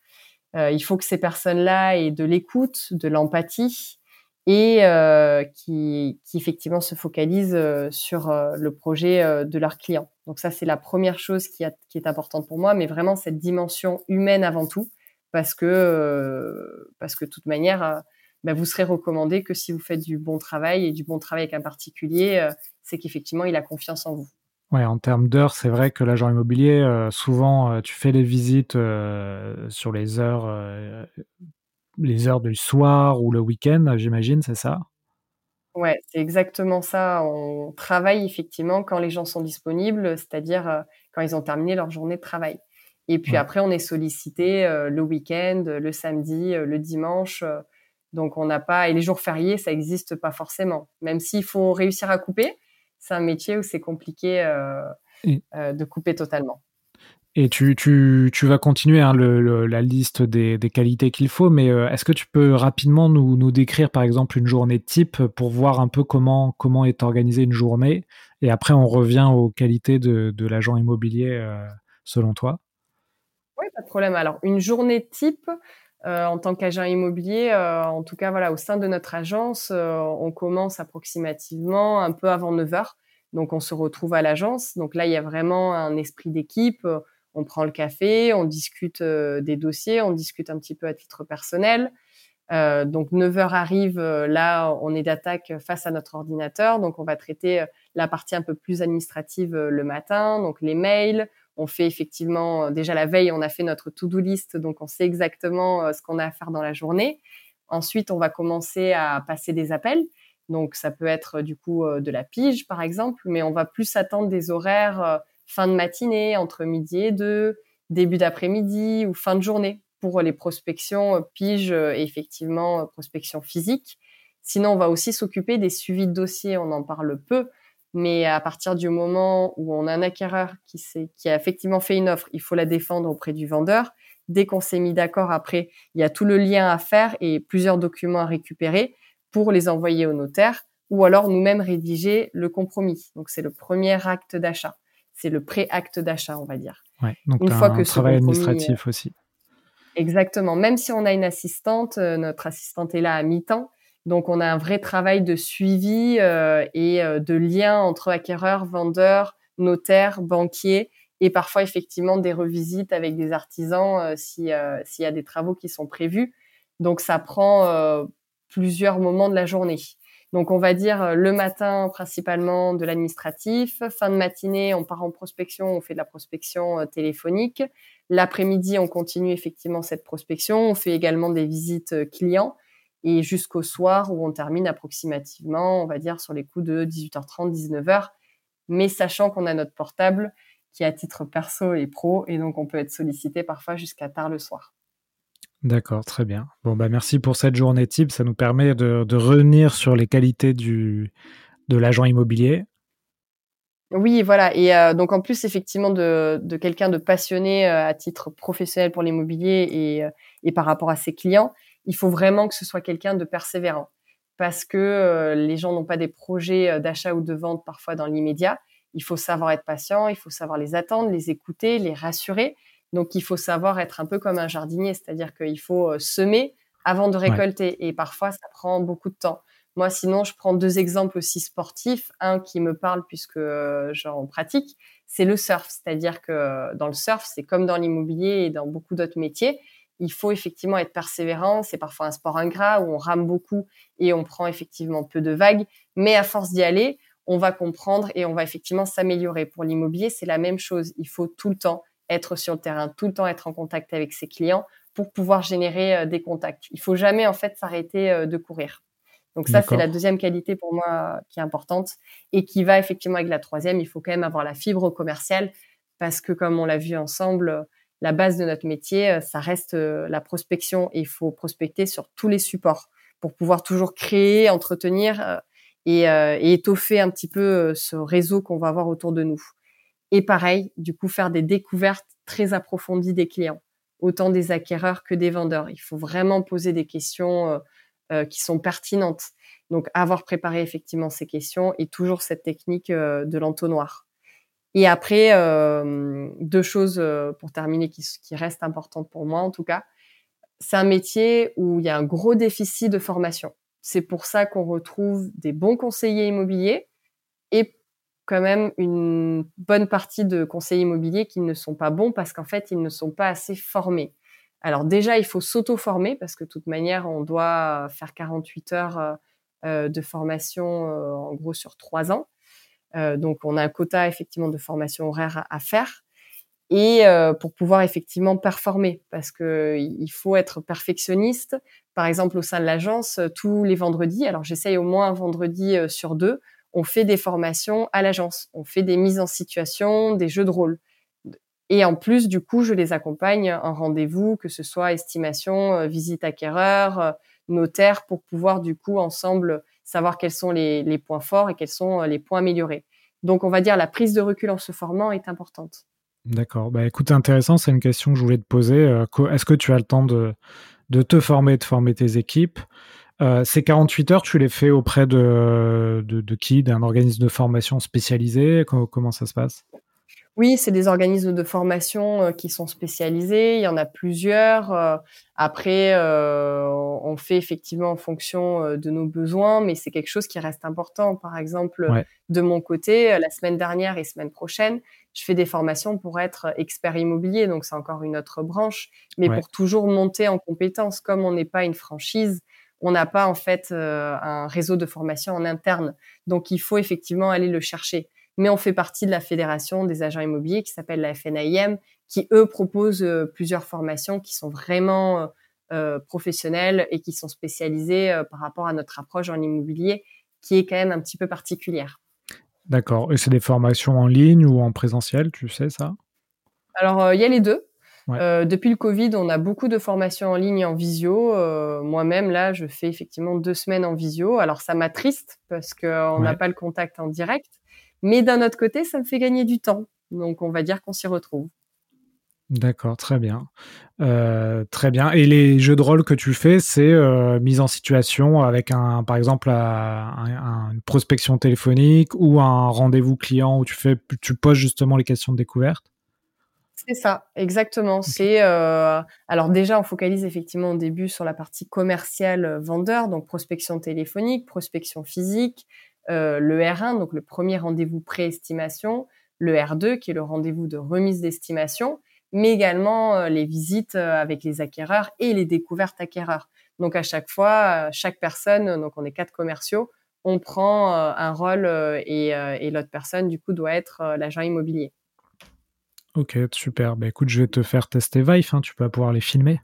il faut que ces personnes-là aient de l'écoute, de l'empathie, et euh, qui, effectivement se focalisent euh, sur euh, le projet euh, de leurs clients. Donc ça, c'est la première chose qui, est importante pour moi, mais vraiment cette dimension humaine avant tout, parce que parce que de toute manière, bah, vous serez recommandé que si vous faites du bon travail et du bon travail avec un particulier, c'est qu'effectivement, il a confiance en vous. Ouais, en termes d'heures, c'est vrai que l'agent immobilier, souvent, tu fais les visites sur les heures les heures du soir ou le week-end, j'imagine, c'est ça? Ouais, c'est exactement ça. On travaille effectivement quand les gens sont disponibles, c'est-à-dire euh, quand ils ont terminé leur journée de travail. Et puis après, on est sollicité euh, le week-end, le samedi, euh, le dimanche. donc on n'a pas et les jours fériés, ça n'existe pas forcément. Même s'il faut réussir à couper, c'est un métier où c'est compliqué de couper totalement. Et tu, tu, tu vas continuer hein, le, la liste des, des qualités qu'il faut, mais euh, est-ce que tu peux rapidement nous, nous décrire par exemple une journée type pour voir un peu comment, comment est organisée une journée? Et après, on revient aux qualités de, de l'agent immobilier euh, selon toi Oui, pas de problème. Alors, une journée type, euh, en tant qu'agent immobilier, euh, en tout cas, voilà, au sein de notre agence, euh, on commence approximativement un peu avant 9 heures. Donc, on se retrouve à l'agence. Donc là, il y a vraiment un esprit d'équipe on prend le café, on discute des dossiers, on discute un petit peu à titre personnel. Donc 9 heures arrive, là on est d'attaque face à notre ordinateur, donc on va traiter la partie un peu plus administrative le matin, donc les mails. On fait effectivement déjà la veille, on a fait notre to-do list, donc on sait exactement ce qu'on a à faire dans la journée. Ensuite, on va commencer à passer des appels. Donc ça peut être du coup de la pige par exemple, mais on va plus attendre des horaires fin de matinée, entre midi et deux, début d'après-midi ou fin de journée pour les prospections euh, pige euh, et effectivement euh, prospection physique. Sinon, on va aussi s'occuper des suivis de dossiers. On en parle peu, mais à partir du moment où on a un acquéreur qui, qui a effectivement fait une offre, il faut la défendre auprès du vendeur. Dès qu'on s'est mis d'accord, après, il y a tout le lien à faire et plusieurs documents à récupérer pour les envoyer au notaire ou alors nous-mêmes rédiger le compromis. Donc, c'est le premier acte d'achat c'est le pré-acte d'achat, on va dire. donc une fois un que travail administratif aussi. Exactement. Même si on a une assistante, euh, notre assistante est là à mi-temps, donc on a un vrai travail de suivi euh, et euh, de lien entre acquéreurs, vendeurs, notaires, banquiers et parfois effectivement des revisites avec des artisans s'il y a des travaux qui sont prévus. Donc ça prend plusieurs moments de la journée. Donc on va dire euh, le matin principalement de l'administratif, fin de matinée on part en prospection, on fait de la prospection euh, téléphonique. L'après-midi on continue effectivement cette prospection, on fait également des visites euh, clients et jusqu'au soir où on termine approximativement, on va dire sur les coups de 18h30, 19h, mais sachant qu'on a notre portable qui à titre perso et pro et donc on peut être sollicité parfois jusqu'à tard le soir. D'accord, très bien. Bon, bah merci pour cette journée type. Ça nous permet de, revenir sur les qualités du, de l'agent immobilier. Oui, voilà. Et euh, donc en plus, effectivement, de, quelqu'un de passionné euh, à titre professionnel pour l'immobilier et, euh, et, par rapport à ses clients, il faut vraiment que ce soit quelqu'un de persévérant. Parce que les gens n'ont pas des projets d'achat ou de vente parfois dans l'immédiat. Il faut savoir être patient, il faut savoir les attendre, les écouter, les rassurer donc, il faut savoir être un peu comme un jardinier, c'est-à-dire qu'il faut euh, semer avant de récolter. Et parfois, ça prend beaucoup de temps. Moi, sinon, je prends deux exemples aussi sportifs. Un qui me parle puisque euh, j'en pratique, c'est le surf. C'est-à-dire que euh, dans le surf, c'est comme dans l'immobilier et dans beaucoup d'autres métiers. Il faut effectivement être persévérant. C'est parfois un sport ingrat où on rame beaucoup et on prend effectivement peu de vagues. Mais à force d'y aller, on va comprendre et on va effectivement s'améliorer. Pour l'immobilier, c'est la même chose. Il faut tout le temps être sur le terrain, tout le temps être en contact avec ses clients pour pouvoir générer euh, des contacts. Il faut jamais en fait s'arrêter euh, de courir. Donc ça, c'est la deuxième qualité pour moi qui est importante et qui va effectivement avec la troisième. Il faut quand même avoir la fibre commerciale parce que comme on l'a vu ensemble, la base de notre métier, euh, ça reste la prospection il faut prospecter sur tous les supports pour pouvoir toujours créer, entretenir et, et étoffer un petit peu ce réseau qu'on va avoir autour de nous. Et pareil, du coup, faire des découvertes très approfondies des clients. autant des acquéreurs que des vendeurs. Il faut vraiment poser des questions qui sont pertinentes. Donc, avoir préparé effectivement ces questions et toujours cette technique de l'entonnoir. Et après, deux choses pour terminer qui, qui restent importantes pour moi en tout cas. C'est un métier où il y a un gros déficit de formation. C'est pour ça qu'on retrouve des bons conseillers immobiliers et quand même une bonne partie de conseillers immobiliers qui ne sont pas bons parce qu'en fait, ils ne sont pas assez formés. Alors déjà, il faut s'auto-former parce que de toute manière, on doit faire 48 heures euh, euh, de formation euh, en gros sur trois ans. Donc, on a un quota effectivement de formation horaire à faire et euh, pour pouvoir effectivement performer parce que il faut être perfectionniste. Par exemple, au sein de l'agence, euh, tous les vendredis, alors j'essaye au moins un vendredi euh, sur deux, on fait des formations à l'agence, on fait des mises en situation, des jeux de rôle. Et en plus, du coup, je les accompagne en rendez-vous, que ce soit estimation, visite acquéreur, notaire, pour pouvoir du coup ensemble savoir quels sont les, points forts et quels sont les points améliorés. Donc, on va dire la prise de recul en se formant est importante. D'accord. Bah, écoute, intéressant, c'est une question que je voulais te poser. Euh, est-ce que tu as le temps de, te former, de former tes équipes? Euh, Ces 48 heures, tu les fais auprès de, qui? D'un organisme de formation spécialisé? Comment ça se passe? Oui, c'est des organismes de formation euh, qui sont spécialisés. Il y en a plusieurs. Euh, après, euh, on fait effectivement en fonction de nos besoins, mais c'est quelque chose qui reste important. Par exemple, de mon côté, la semaine dernière et semaine prochaine, je fais des formations pour être expert immobilier. Donc, c'est encore une autre branche, mais pour toujours monter en compétences. Comme on n'est pas une franchise, on n'a pas en fait un réseau de formation en interne. Donc, il faut effectivement aller le chercher mais on fait partie de la fédération des agents immobiliers qui s'appelle la FNIM, qui eux proposent euh, plusieurs formations qui sont vraiment euh, euh, professionnelles et qui sont spécialisées par rapport à notre approche en immobilier, qui est quand même un petit peu particulière. D'accord. Et c'est des formations en ligne ou en présentiel, tu sais ça? Alors, il y a les deux. depuis le Covid, on a beaucoup de formations en ligne et en visio. Moi-même, là, je fais effectivement deux semaines en visio. Alors, ça m'attriste parce qu'on n'a pas le contact en direct. Mais d'un autre côté, ça me fait gagner du temps. Donc, on va dire qu'on s'y retrouve. D'accord, très bien. Euh, très bien. Et les jeux de rôle que tu fais, c'est euh, mise en situation avec un, par exemple, une prospection téléphonique ou un rendez-vous client où tu fais, tu poses justement les questions de découverte? C'est ça, exactement. C'est euh, alors déjà on focalise effectivement au début sur la partie commerciale vendeur, donc prospection téléphonique, prospection physique, euh, le R1, donc le premier rendez-vous pré-estimation, le R2, qui est le rendez-vous de remise d'estimation, mais également euh, les visites euh, avec les acquéreurs et les découvertes acquéreurs. Donc à chaque fois, chaque personne, donc on est quatre commerciaux, on prend un rôle et, l'autre personne, du coup, doit être l'agent immobilier. Ok, super. Bah, écoute, je vais te faire tester Vive, hein. tu vas pouvoir les filmer.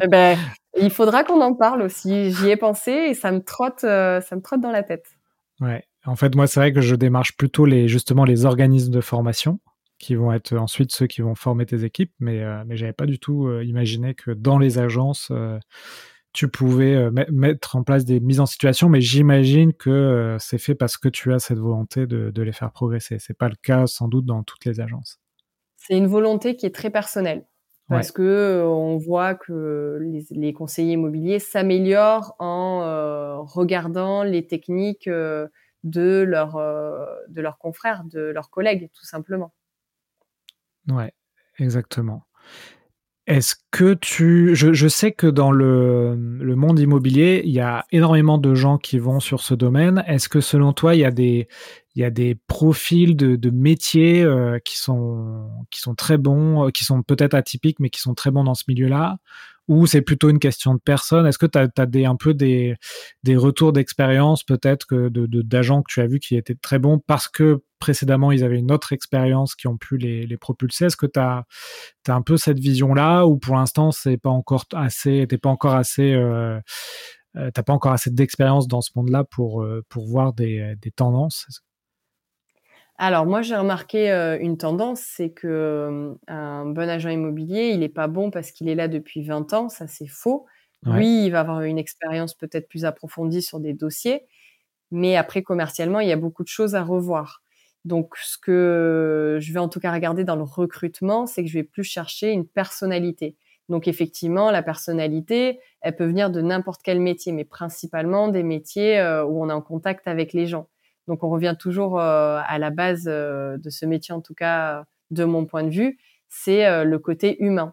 eh ben, il faudra qu'on en parle aussi. J'y ai pensé et ça me trotte, ça me trotte dans la tête. Ouais. En fait, moi, c'est vrai que je démarche plutôt les, justement les organismes de formation qui vont être ensuite ceux qui vont former tes équipes, mais, euh, mais j'avais pas du tout euh, imaginé que dans les agences, euh, tu pouvais euh, mettre en place des mises en situation, mais j'imagine que c'est fait parce que tu as cette volonté de, de les faire progresser. C'est pas le cas sans doute dans toutes les agences. C'est une volonté qui est très personnelle parce que on voit que les, les conseillers immobiliers s'améliorent en regardant les techniques de leurs de leurs confrères, de leurs collègues, tout simplement. Ouais, exactement. Est-ce que tu... Je, je, sais que dans le, le, monde immobilier, il y a énormément de gens qui vont sur ce domaine. Est-ce que selon toi, il y a des, il y a des profils de, métiers euh, qui, sont, qui sont très bons, euh, qui sont peut-être atypiques, mais qui sont très bons dans ce milieu-là. Ou c'est plutôt une question de personne. Est-ce que tu as, des, un peu des, des retours d'expérience peut-être que de, d'agents que tu as vus qui étaient très bons parce que précédemment ils avaient une autre expérience qui ont pu les, les propulser? Est-ce que tu as, un peu cette vision-là ou pour l'instant c'est pas encore assez, t'es pas encore assez, euh, t'as pas encore assez d'expérience dans ce monde-là pour, pour voir des, des tendances? Alors moi j'ai remarqué euh, une tendance, c'est que euh, un bon agent immobilier, il n'est pas bon parce qu'il est là depuis 20 ans, ça c'est faux. Oui, il va avoir une expérience peut-être plus approfondie sur des dossiers, mais après commercialement, il y a beaucoup de choses à revoir. Donc, ce que je vais en tout cas regarder dans le recrutement, c'est que je vais plus chercher une personnalité. Donc, effectivement, la personnalité, elle peut venir de n'importe quel métier, mais principalement des métiers euh, où on est en contact avec les gens. Donc, on revient toujours euh, à la base euh, de ce métier, en tout cas, de mon point de vue, c'est le côté humain.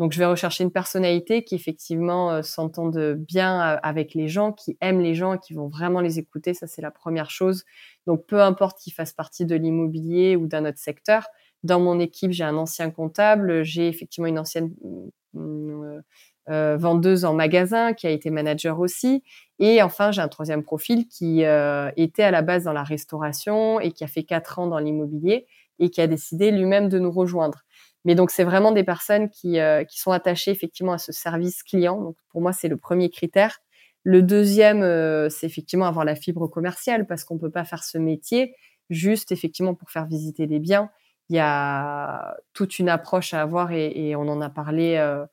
Donc, je vais rechercher une personnalité qui effectivement euh, s'entende bien euh, avec les gens, qui aiment les gens qui vont vraiment les écouter. Ça, c'est la première chose. Donc, peu importe qu'il fasse partie de l'immobilier ou d'un autre secteur. Dans mon équipe, j'ai un ancien comptable, j'ai effectivement une ancienne mm, euh, vendeuse en magasin qui a été manager aussi. Et enfin, j'ai un troisième profil qui était à la base dans la restauration et qui a fait quatre ans dans l'immobilier et qui a décidé lui-même de nous rejoindre. Mais donc, c'est vraiment des personnes qui, euh, qui sont attachées effectivement à ce service client. Donc, pour moi, c'est le premier critère. Le deuxième, euh, c'est effectivement avoir la fibre commerciale parce qu'on peut pas faire ce métier juste effectivement pour faire visiter des biens. Il y a toute une approche à avoir et, on en a parlé euh,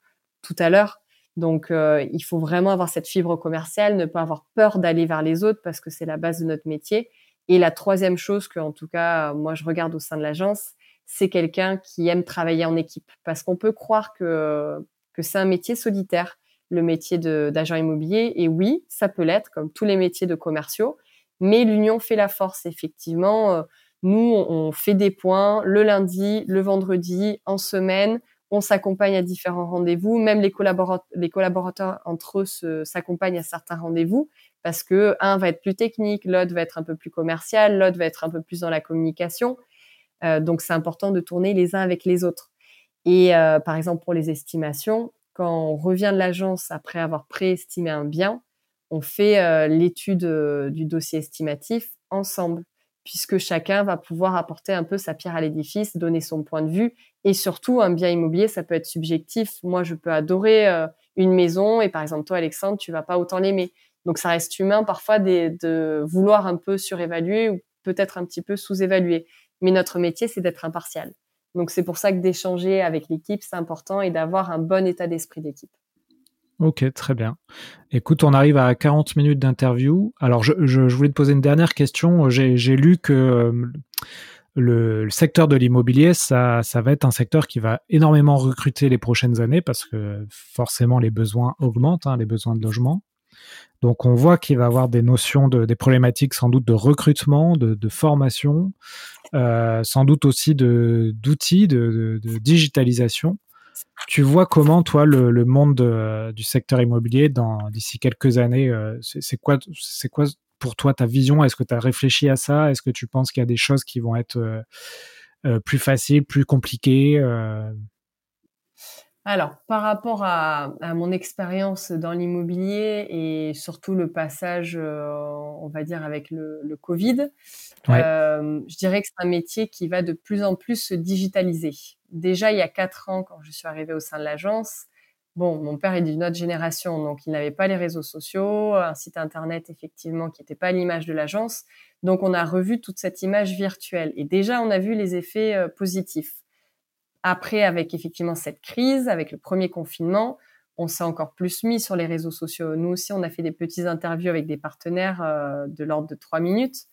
tout à l'heure. Donc, il faut vraiment avoir cette fibre commerciale, ne pas avoir peur d'aller vers les autres parce que c'est la base de notre métier. Et la troisième chose que, en tout cas, moi, je regarde au sein de l'agence, c'est quelqu'un qui aime travailler en équipe. Parce qu'on peut croire que, que c'est un métier solitaire, le métier d'agent immobilier. Et oui, ça peut l'être, comme tous les métiers de commerciaux. Mais l'union fait la force, effectivement. Euh, nous, on fait des points le lundi, le vendredi, en semaine. On s'accompagne à différents rendez-vous. Même les collaborateurs, entre eux s'accompagnent à certains rendez-vous parce que un va être plus technique, l'autre va être un peu plus commercial, l'autre va être un peu plus dans la communication. Euh, donc c'est important de tourner les uns avec les autres. Et euh, par exemple pour les estimations, quand on revient de l'agence après avoir préestimé un bien, on fait euh, l'étude du dossier estimatif ensemble, puisque chacun va pouvoir apporter un peu sa pierre à l'édifice, donner son point de vue, et surtout un bien immobilier, ça peut être subjectif. Moi, je peux adorer une maison, et par exemple toi, Alexandre, tu vas pas autant l'aimer. Donc ça reste humain parfois de vouloir un peu surévaluer ou peut-être un petit peu sous-évaluer. Mais notre métier, c'est d'être impartial. Donc c'est pour ça que d'échanger avec l'équipe, c'est important et d'avoir un bon état d'esprit d'équipe. Ok, très bien. Écoute, on arrive à 40 minutes d'interview. Alors, je, voulais te poser une dernière question. J'ai lu que euh, le, secteur de l'immobilier, ça, ça va être un secteur qui va énormément recruter les prochaines années parce que forcément les besoins augmentent, hein, les besoins de logement. Donc on voit qu'il va y avoir des notions de des problématiques sans doute de recrutement, de, formation, euh, sans doute aussi de d'outils, de, digitalisation. Tu vois comment toi le, monde du secteur immobilier d'ici quelques années, euh, c'est quoi c'est quoi pour toi ta vision? Est-ce que tu as réfléchi à ça? Est-ce que tu penses qu'il y a des choses qui vont être euh, plus faciles, plus compliquées alors, par rapport à, mon expérience dans l'immobilier et surtout le passage, euh, on va dire, avec le, Covid, euh, je dirais que c'est un métier qui va de plus en plus se digitaliser. Déjà, il y a quatre ans, quand je suis arrivée au sein de l'agence, bon, mon père est d'une autre génération, donc il n'avait pas les réseaux sociaux, un site internet effectivement qui n'était pas l'image de l'agence. Donc, on a revu toute cette image virtuelle et déjà, on a vu les effets euh, positifs. Après, avec effectivement cette crise, avec le premier confinement, on s'est encore plus mis sur les réseaux sociaux. Nous aussi, on a fait des petites interviews avec des partenaires euh, de l'ordre de trois minutes.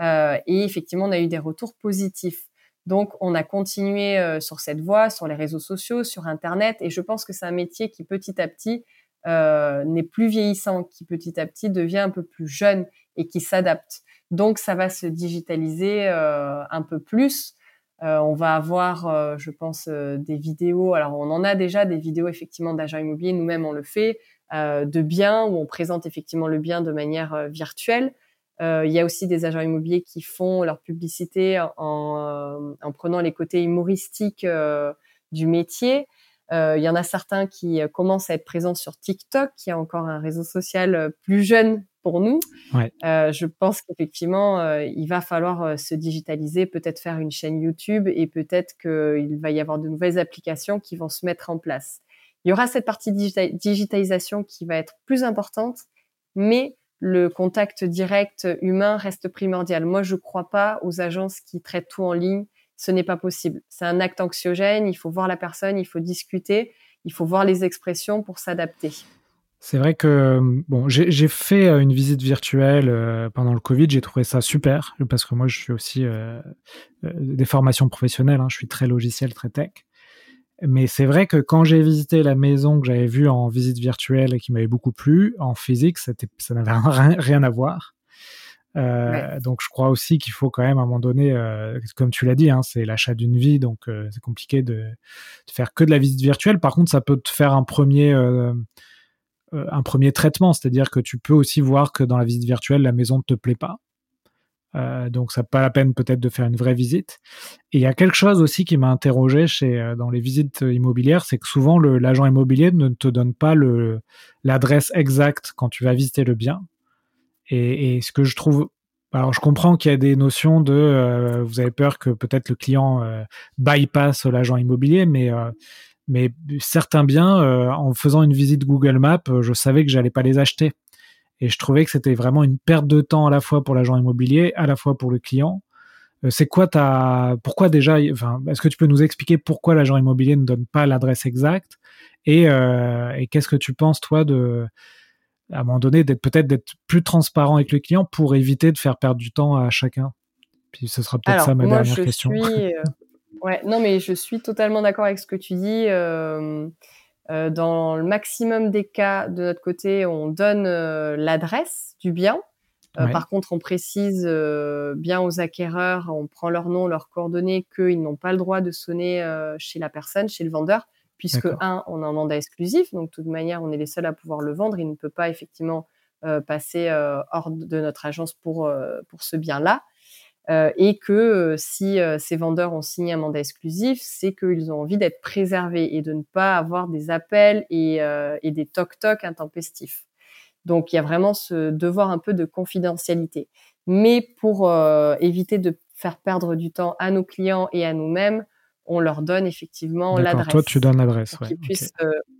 Euh, et effectivement, on a eu des retours positifs. Donc, on a continué euh, sur cette voie, sur les réseaux sociaux, sur Internet. Et je pense que c'est un métier qui, petit à petit, n'est plus vieillissant, qui petit à petit devient un peu plus jeune et qui s'adapte. Donc, ça va se digitaliser un peu plus. Euh, on va avoir, euh, je pense, euh, des vidéos. Alors, on en a déjà des vidéos effectivement d'agents immobiliers. Nous-mêmes, on le fait de biens où on présente effectivement le bien de manière virtuelle. Il y a aussi des agents immobiliers qui font leur publicité en, en prenant les côtés humoristiques du métier. Il y en a certains qui commencent à être présents sur TikTok, qui est encore un réseau social plus jeune pour nous. Euh, je pense qu'effectivement, euh, il va falloir euh, se digitaliser, peut-être faire une chaîne YouTube et peut-être qu'il va y avoir de nouvelles applications qui vont se mettre en place. Il y aura cette partie digitalisation qui va être plus importante, mais le contact direct humain reste primordial. Moi, je ne crois pas aux agences qui traitent tout en ligne. Ce n'est pas possible. C'est un acte anxiogène. Il faut voir la personne, il faut discuter, il faut voir les expressions pour s'adapter. C'est vrai que bon, j'ai fait une visite virtuelle pendant le Covid. J'ai trouvé ça super parce que moi, je suis aussi des formations professionnelles. Hein, je suis très logiciel, très tech. Mais c'est vrai que quand j'ai visité la maison que j'avais vue en visite virtuelle et qui m'avait beaucoup plu, en physique, ça n'avait rien, à voir. Euh, donc je crois aussi qu'il faut quand même à un moment donné, euh, comme tu l'as dit, hein, c'est l'achat d'une vie, donc euh, c'est compliqué de, de, faire que de la visite virtuelle. Par contre, ça peut te faire un premier, un premier traitement, c'est-à-dire que tu peux aussi voir que dans la visite virtuelle, la maison ne te plaît pas. Euh, donc ça pas la peine peut-être de faire une vraie visite. Et il y a quelque chose aussi qui m'a interrogé chez euh, dans les visites immobilières, c'est que souvent l'agent immobilier ne te donne pas l'adresse exacte quand tu vas visiter le bien. Et, et ce que je trouve alors je comprends qu'il y a des notions de euh, vous avez peur que peut-être le client bypass l'agent immobilier, mais mais certains biens, en faisant une visite Google Maps, je savais que j'allais pas les acheter. Et je trouvais que c'était vraiment une perte de temps à la fois pour l'agent immobilier, à la fois pour le client. Euh, c'est quoi ta, pourquoi déjà, enfin, est-ce que tu peux nous expliquer pourquoi l'agent immobilier ne donne pas l'adresse exacte? Et, euh, et qu'est-ce que tu penses toi de, à un moment donné, d'être peut-être d'être plus transparent avec le client pour éviter de faire perdre du temps à chacun? Puis ce sera peut-être ça ma dernière question. Suis, euh, ouais, non, mais je suis totalement d'accord avec ce que tu dis. Euh, euh, dans le maximum des cas, de notre côté, on donne euh, l'adresse du bien. Euh, par contre, on précise bien aux acquéreurs, on prend leur nom, leurs coordonnées, qu'ils n'ont pas le droit de sonner chez la personne, chez le vendeur, puisque un, on a un mandat exclusif, donc de toute manière, on est les seuls à pouvoir le vendre. Il ne peut pas effectivement passer hors de notre agence pour pour ce bien-là. Euh, et que euh, si euh, ces vendeurs ont signé un mandat exclusif, c'est qu'ils ont envie d'être préservés et de ne pas avoir des appels et, et des toc-toc intempestifs. Donc il y a vraiment ce devoir un peu de confidentialité. Mais pour éviter de faire perdre du temps à nos clients et à nous-mêmes, on leur donne effectivement l'adresse. Toi, tu donnes l'adresse. Pour qu'ils puissent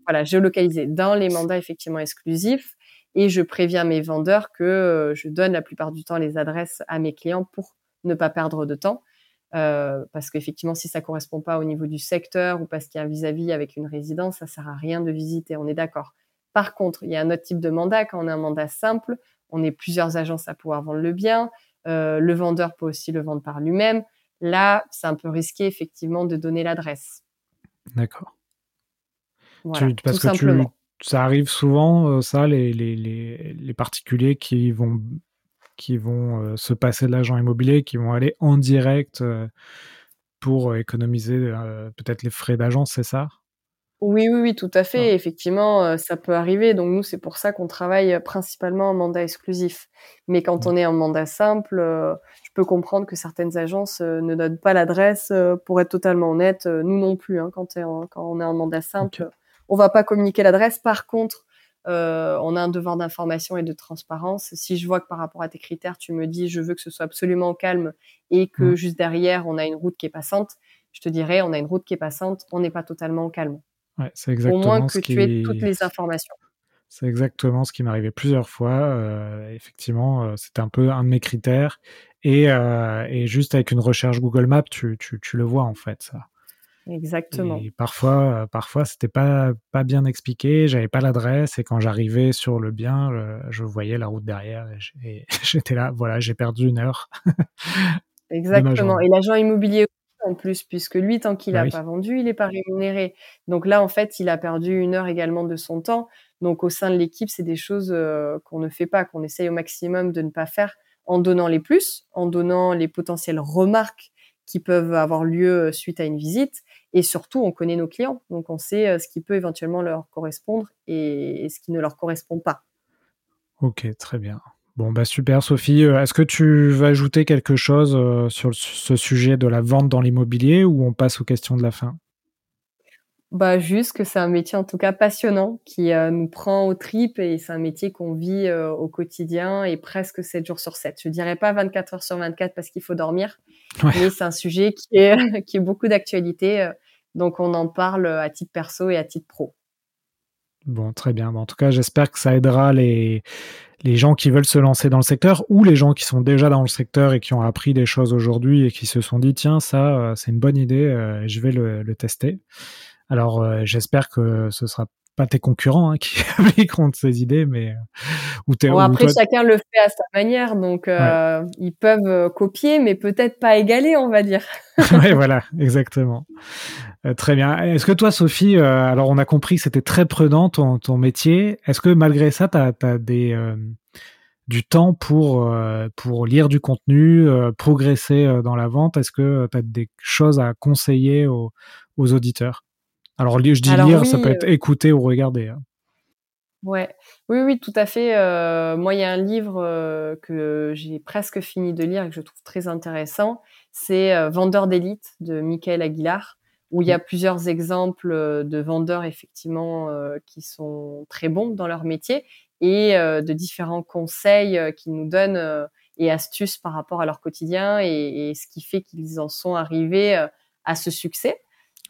voilà, géolocaliser dans les mandats effectivement exclusifs. Et je préviens mes vendeurs que je donne la plupart du temps les adresses à mes clients pour ne pas perdre de temps. Euh, parce qu'effectivement, si ça correspond pas au niveau du secteur ou parce qu'il y a un vis-à-vis avec une résidence, ça sert à rien de visiter. On est d'accord. Par contre, il y a un autre type de mandat. Quand on a un mandat simple, on est plusieurs agences à pouvoir vendre le bien. Euh, le vendeur peut aussi le vendre par lui-même. Là, c'est un peu risqué effectivement de donner l'adresse. D'accord. parce que tu, ça arrive souvent, euh, ça, les, les, les, particuliers qui vont qui vont euh, se passer de l'agent immobilier, qui vont aller en direct euh, pour euh, économiser peut-être les frais d'agence, c'est ça? Oui, oui, oui, tout à fait. Effectivement, ça peut arriver. Donc nous, c'est pour ça qu'on travaille principalement en mandat exclusif. Mais quand on est en mandat simple, je peux comprendre que certaines agences ne donnent pas l'adresse. pour être totalement honnête, nous non plus. Hein, quand, on est en mandat simple, on va pas communiquer l'adresse. Par contre, euh, on a un devoir d'information et de transparence. Si je vois que par rapport à tes critères, tu me dis je veux que ce soit absolument calme et que mmh. juste derrière on a une route qui est passante, je te dirais on a une route qui est passante, on n'est pas totalement calme. Ouais, c'est exactement Au moins que tu aies toutes les informations. C'est exactement ce qui m'est arrivé plusieurs fois. Euh, effectivement, euh, c'était un peu un de mes critères. Et, juste avec une recherche Google Maps, tu, tu le vois en fait ça. Exactement. Et parfois, euh, parfois c'était pas pas bien expliqué, j'avais pas l'adresse et quand j'arrivais sur le bien, je, voyais la route derrière et j'étais là, voilà, j'ai perdu une heure. Exactement. Et l'agent immobilier en plus, puisque lui, tant qu'il n'a bah pas vendu, il n'est pas rémunéré. Donc là, en fait, il a perdu une heure également de son temps. Donc au sein de l'équipe, c'est des choses euh, qu'on ne fait pas, qu'on essaye au maximum de ne pas faire en donnant les plus, en donnant les potentielles remarques qui peuvent avoir lieu euh, suite à une visite. Et surtout, on connaît nos clients, donc on sait euh, ce qui peut éventuellement leur correspondre et ce qui ne leur correspond pas. Ok, très bien. Bon, bah super, Sophie. Euh, est-ce que tu vas ajouter quelque chose sur ce sujet de la vente dans l'immobilier ou on passe aux questions de la fin? Bah juste que c'est un métier en tout cas passionnant qui euh, nous prend aux tripes et c'est un métier qu'on vit euh, au quotidien et presque 7 jours sur 7. Je dirais pas 24 heures sur 24 parce qu'il faut dormir, mais c'est un sujet qui est qui est beaucoup d'actualité euh, donc on en parle à titre perso et à titre pro. Bon, très bien. En tout cas, j'espère que ça aidera les gens qui veulent se lancer dans le secteur ou les gens qui sont déjà dans le secteur et qui ont appris des choses aujourd'hui et qui se sont dit tiens ça c'est une bonne idée, je vais le, le tester. Alors euh, j'espère que ce sera pas tes concurrents hein, qui appliqueront ces idées, mais ou bon, après chacun le fait à sa manière, donc ils peuvent copier, mais peut-être pas égaler, on va dire. oui, voilà, exactement. très bien. Est-ce que toi, Sophie, alors on a compris que c'était très prudent ton, ton métier. Est-ce que malgré ça, tu as, des du temps pour, euh, pour lire du contenu, euh, progresser euh, dans la vente? Est-ce que tu as des choses à conseiller aux, aux auditeurs? Alors, je dis lire, ça peut être écouter ou regarder. Hein. Ouais, oui, oui, tout à fait. moi, il y a un livre que j'ai presque fini de lire et que je trouve très intéressant. C'est Vendeur d'élite de Michael Aguilar, où il y a mmh. plusieurs exemples de vendeurs effectivement qui sont très bons dans leur métier et euh, de différents conseils euh, qu'ils nous donnent euh, et astuces par rapport à leur quotidien et, ce qui fait qu'ils en sont arrivés à ce succès.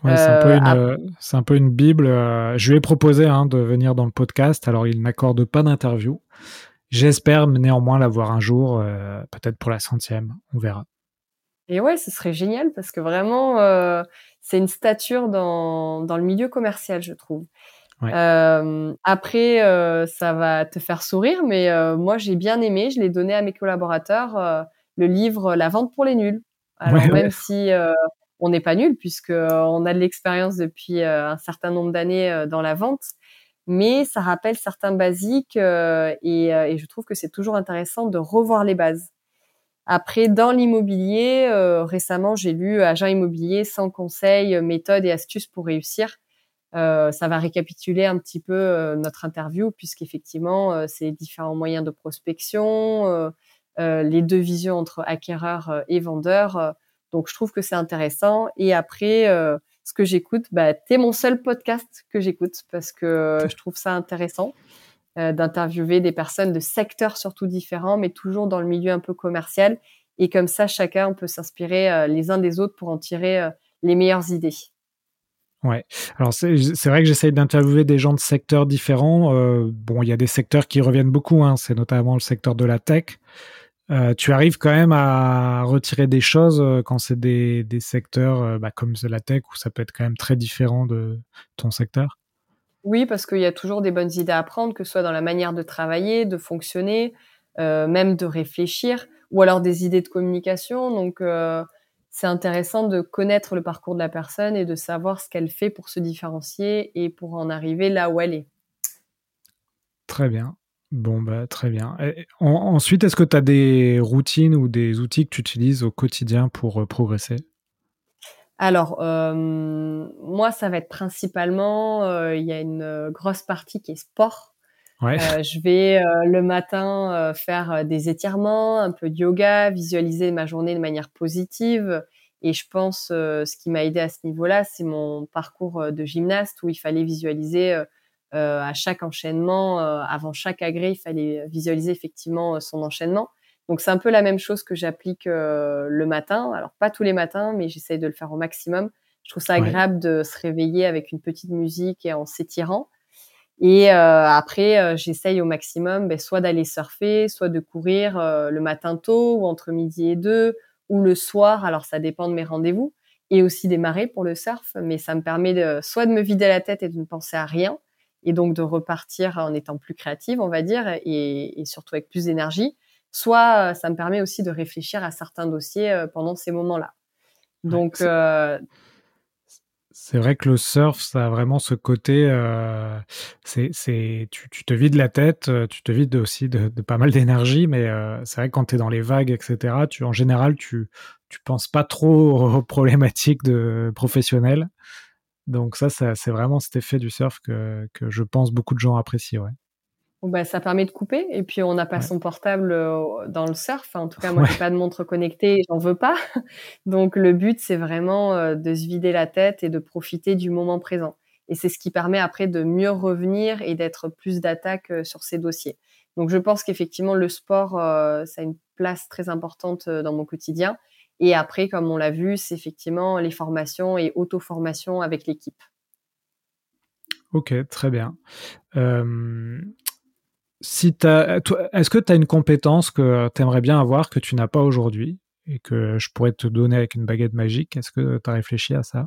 C'est un, peu une bible. je lui ai proposé hein, de venir dans le podcast. Alors, il n'accorde pas d'interview. J'espère néanmoins l'avoir un jour, peut-être pour la centième. On verra. Et ouais, ce serait génial parce que vraiment, c'est une stature dans, dans, le milieu commercial, je trouve. Euh, après, euh, ça va te faire sourire, mais euh, moi j'ai bien aimé. Je l'ai donné à mes collaborateurs le livre La vente pour les nuls. Alors même si on n'est pas nul puisque on a de l'expérience depuis un certain nombre d'années dans la vente, mais ça rappelle certains basiques et, je trouve que c'est toujours intéressant de revoir les bases. Après, dans l'immobilier, récemment, j'ai lu Agent immobilier sans conseils, méthodes et astuces pour réussir euh, ça va récapituler un petit peu euh, notre interview, puisqu'effectivement, euh, c'est différents moyens de prospection, les deux visions entre acquéreurs et vendeurs. Donc, je trouve que c'est intéressant. Et après, ce que j'écoute, bah, t'es mon seul podcast que j'écoute parce que je trouve ça intéressant d'interviewer des personnes de secteurs surtout différents, mais toujours dans le milieu un peu commercial. Et comme ça, chacun peut s'inspirer les uns des autres pour en tirer les meilleures idées. Ouais. Alors c'est vrai que j'essaye d'interviewer des gens de secteurs différents. Euh, bon, il y a des secteurs qui reviennent beaucoup. Hein. C'est notamment le secteur de la tech. Euh, tu arrives quand même à retirer des choses euh, quand c'est des, des, secteurs bah, comme la tech où ça peut être quand même très différent de ton secteur? Oui, parce qu'il y a toujours des bonnes idées à prendre, que ce soit dans la manière de travailler, de fonctionner, même de réfléchir, ou alors des idées de communication. Donc c'est intéressant de connaître le parcours de la personne et de savoir ce qu'elle fait pour se différencier et pour en arriver là où elle est. Très bien. Bon, bah, très bien. ensuite, est-ce que tu as des routines ou des outils que tu utilises au quotidien pour euh, progresser? Alors, euh, moi, ça va être principalement, euh, il y a une grosse partie qui est sport. Euh, je vais euh, le matin euh, faire des étirements, un peu de yoga, visualiser ma journée de manière positive. Et je pense ce qui m'a aidé à ce niveau-là, c'est mon parcours de gymnaste où il fallait visualiser à chaque enchaînement, avant chaque agré, il fallait visualiser effectivement son enchaînement. Donc c'est un peu la même chose que j'applique le matin. Alors pas tous les matins, mais j'essaye de le faire au maximum. Je trouve ça agréable de se réveiller avec une petite musique et en s'étirant. Et euh, après, euh, j'essaye au maximum ben, soit d'aller surfer, soit de courir euh, le matin tôt ou entre midi et deux, ou le soir. Alors ça dépend de mes rendez-vous et aussi des marées pour le surf. Mais ça me permet de, soit de me vider la tête et de ne penser à rien, et donc de repartir en étant plus créative, on va dire, et, et surtout avec plus d'énergie. Soit ça me permet aussi de réfléchir à certains dossiers pendant ces moments-là. Donc c'est vrai que le surf, ça a vraiment ce côté, euh, c'est, tu, tu, te vides la tête, euh, tu te vides aussi de, de pas mal d'énergie, mais euh, c'est vrai que quand tu es dans les vagues, etc., tu, en général, tu, tu penses pas trop aux problématiques de professionnels. Donc ça, ça c'est vraiment cet effet du surf que, que je pense beaucoup de gens apprécient, ouais. Bah, ça permet de couper et puis on n'a pas son portable dans le surf. En tout cas, moi, j'ai pas de montre connectée, j'en veux pas. Donc, le but, c'est vraiment de se vider la tête et de profiter du moment présent. Et c'est ce qui permet après de mieux revenir et d'être plus d'attaque sur ces dossiers. Donc, je pense qu'effectivement, le sport, ça a une place très importante dans mon quotidien. Et après, comme on l'a vu, c'est effectivement les formations et auto-formation avec l'équipe. Ok, très bien. Euh, si est-ce que tu as une compétence que tu aimerais bien avoir que tu n'as pas aujourd'hui et que je pourrais te donner avec une baguette magique? Est-ce que tu as réfléchi à ça?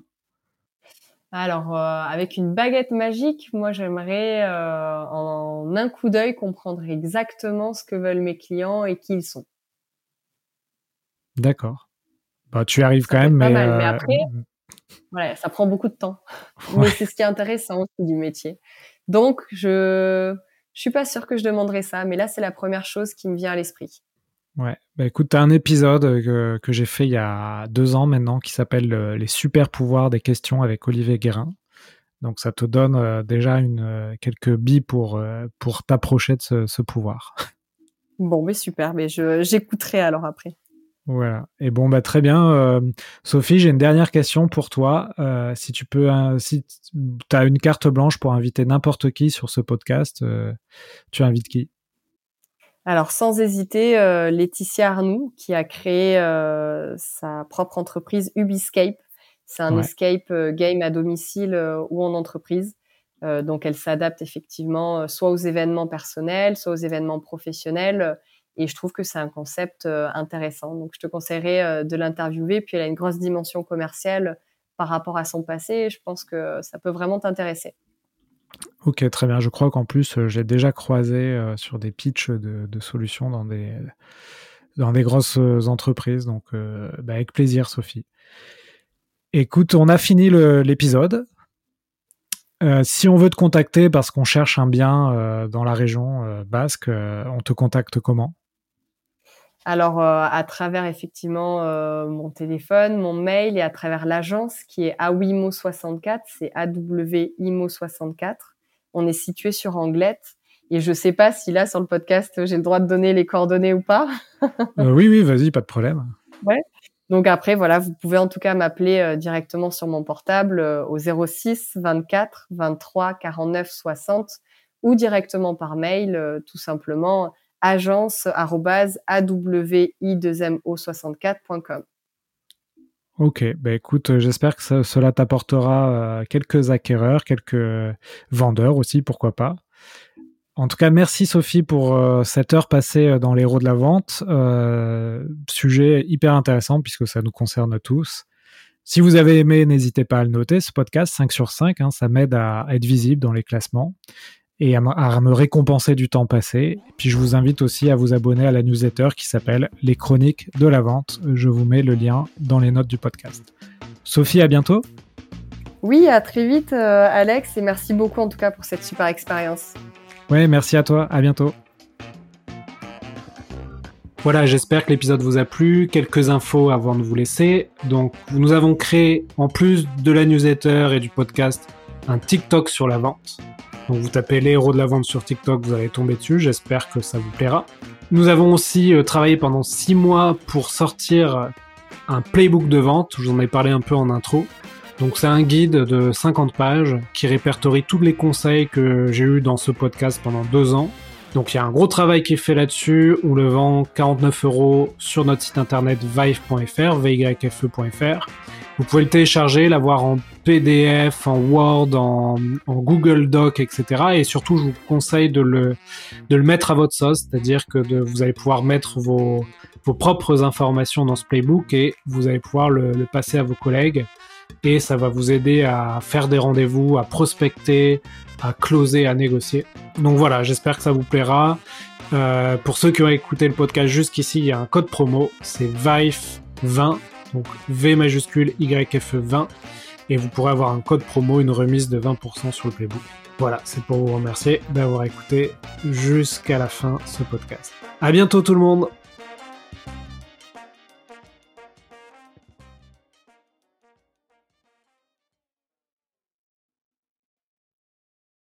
Alors, avec une baguette magique, moi, j'aimerais en un coup d'œil comprendre exactement ce que veulent mes clients et qui ils sont. D'accord. Bah, tu arrives quand même, mais, mais après, voilà, ça prend beaucoup de temps. Mais c'est ce qui est intéressant aussi du métier. Donc, je je suis pas sûre que je demanderai ça, mais là, c'est la première chose qui me vient à l'esprit. Ouais, bah écoute, tu as un épisode que, que j'ai fait il y a deux ans maintenant qui s'appelle euh, Les super pouvoirs des questions avec Olivier Guérin. Donc ça te donne euh, déjà une, euh, quelques billes pour, pour t'approcher de ce, ce, pouvoir. Bon, mais super, mais j'écouterai alors après. Voilà. Et bon, bah, très bien. Euh, Sophie, j'ai une dernière question pour toi. Euh, si tu peux, si tu as une carte blanche pour inviter n'importe qui sur ce podcast, euh, tu invites qui? Alors, sans hésiter, Laetitia Arnoux, qui a créé sa propre entreprise Ubiscape. C'est un escape game à domicile ou en entreprise. donc, elle s'adapte effectivement soit aux événements personnels, soit aux événements professionnels et je trouve que c'est un concept euh, intéressant. Donc, je te conseillerais euh, de l'interviewer. Puis, elle a une grosse dimension commerciale par rapport à son passé. Je pense que ça peut vraiment t'intéresser. Ok, très bien. Je crois qu'en plus, euh, j'ai déjà croisé sur des pitchs de, solutions dans des, dans des grosses entreprises. Donc, bah, avec plaisir, Sophie. Écoute, on a fini l'épisode. si on veut te contacter parce qu'on cherche un bien dans la région basque, on te contacte comment? Alors, euh, à travers effectivement euh, mon téléphone, mon mail et à travers l'agence qui est AWIMO64, c'est AWIMO64. On est situé sur Anglette. Et je sais pas si là, sur le podcast, j'ai le droit de donner les coordonnées ou pas. Euh, oui, oui, vas-y, pas de problème. Ouais. Donc après, voilà, vous pouvez en tout cas m'appeler directement sur mon portable au 06 24 23 49 60 ou directement par mail, tout simplement agence.awi2mo64.com. Ok, bah écoute, euh, j'espère que cela t'apportera euh, quelques acquéreurs, quelques vendeurs aussi, pourquoi pas. En tout cas, merci Sophie pour euh, cette heure passée dans l'héros de la vente. sujet hyper intéressant puisque ça nous concerne tous. Si vous avez aimé, n'hésitez pas à le noter, ce podcast 5 sur 5, hein, ça m'aide à être visible dans les classements et à, me récompenser du temps passé. puis je vous invite aussi à vous abonner à la newsletter qui s'appelle Les Chroniques de la Vente. Je vous mets le lien dans les notes du podcast. Sophie, à bientôt. Oui, à très vite, euh, Alex, et merci beaucoup en tout cas pour cette super expérience. Oui, merci à toi. À bientôt. Voilà, j'espère que l'épisode vous a plu. Quelques infos avant de vous laisser. Donc, nous avons créé, en plus de la newsletter et du podcast, un TikTok sur la vente. Donc vous tapez les héros de la vente sur TikTok, vous allez tomber dessus, j'espère que ça vous plaira. Nous avons aussi euh, travaillé pendant six mois pour sortir un playbook de vente, je vous en ai parlé un peu en intro. Donc c'est un guide de 50 pages qui répertorie tous les conseils que j'ai eus dans ce podcast pendant deux ans. Donc il y a un gros travail qui est fait là-dessus. On le vend 49 euros sur notre site internet vive.fr, vyfe.fr. Vous pouvez le télécharger, l'avoir en PDF, en Word, en, Google Doc, etc. Et surtout, je vous conseille de le, de le mettre à votre sauce, c'est-à-dire que vous allez pouvoir mettre vos, vos propres informations dans ce playbook et vous allez pouvoir le, le passer à vos collègues. Et ça va vous aider à faire des rendez-vous, à prospecter, à closer, à négocier. Donc voilà, j'espère que ça vous plaira. Euh, pour ceux qui ont écouté le podcast jusqu'ici, il y a un code promo, c'est VIFE20 donc V majuscule YFE20, et vous pourrez avoir un code promo, une remise de 20% sur le playbook. Voilà, c'est pour vous remercier d'avoir écouté jusqu'à la fin ce podcast. À bientôt tout le monde!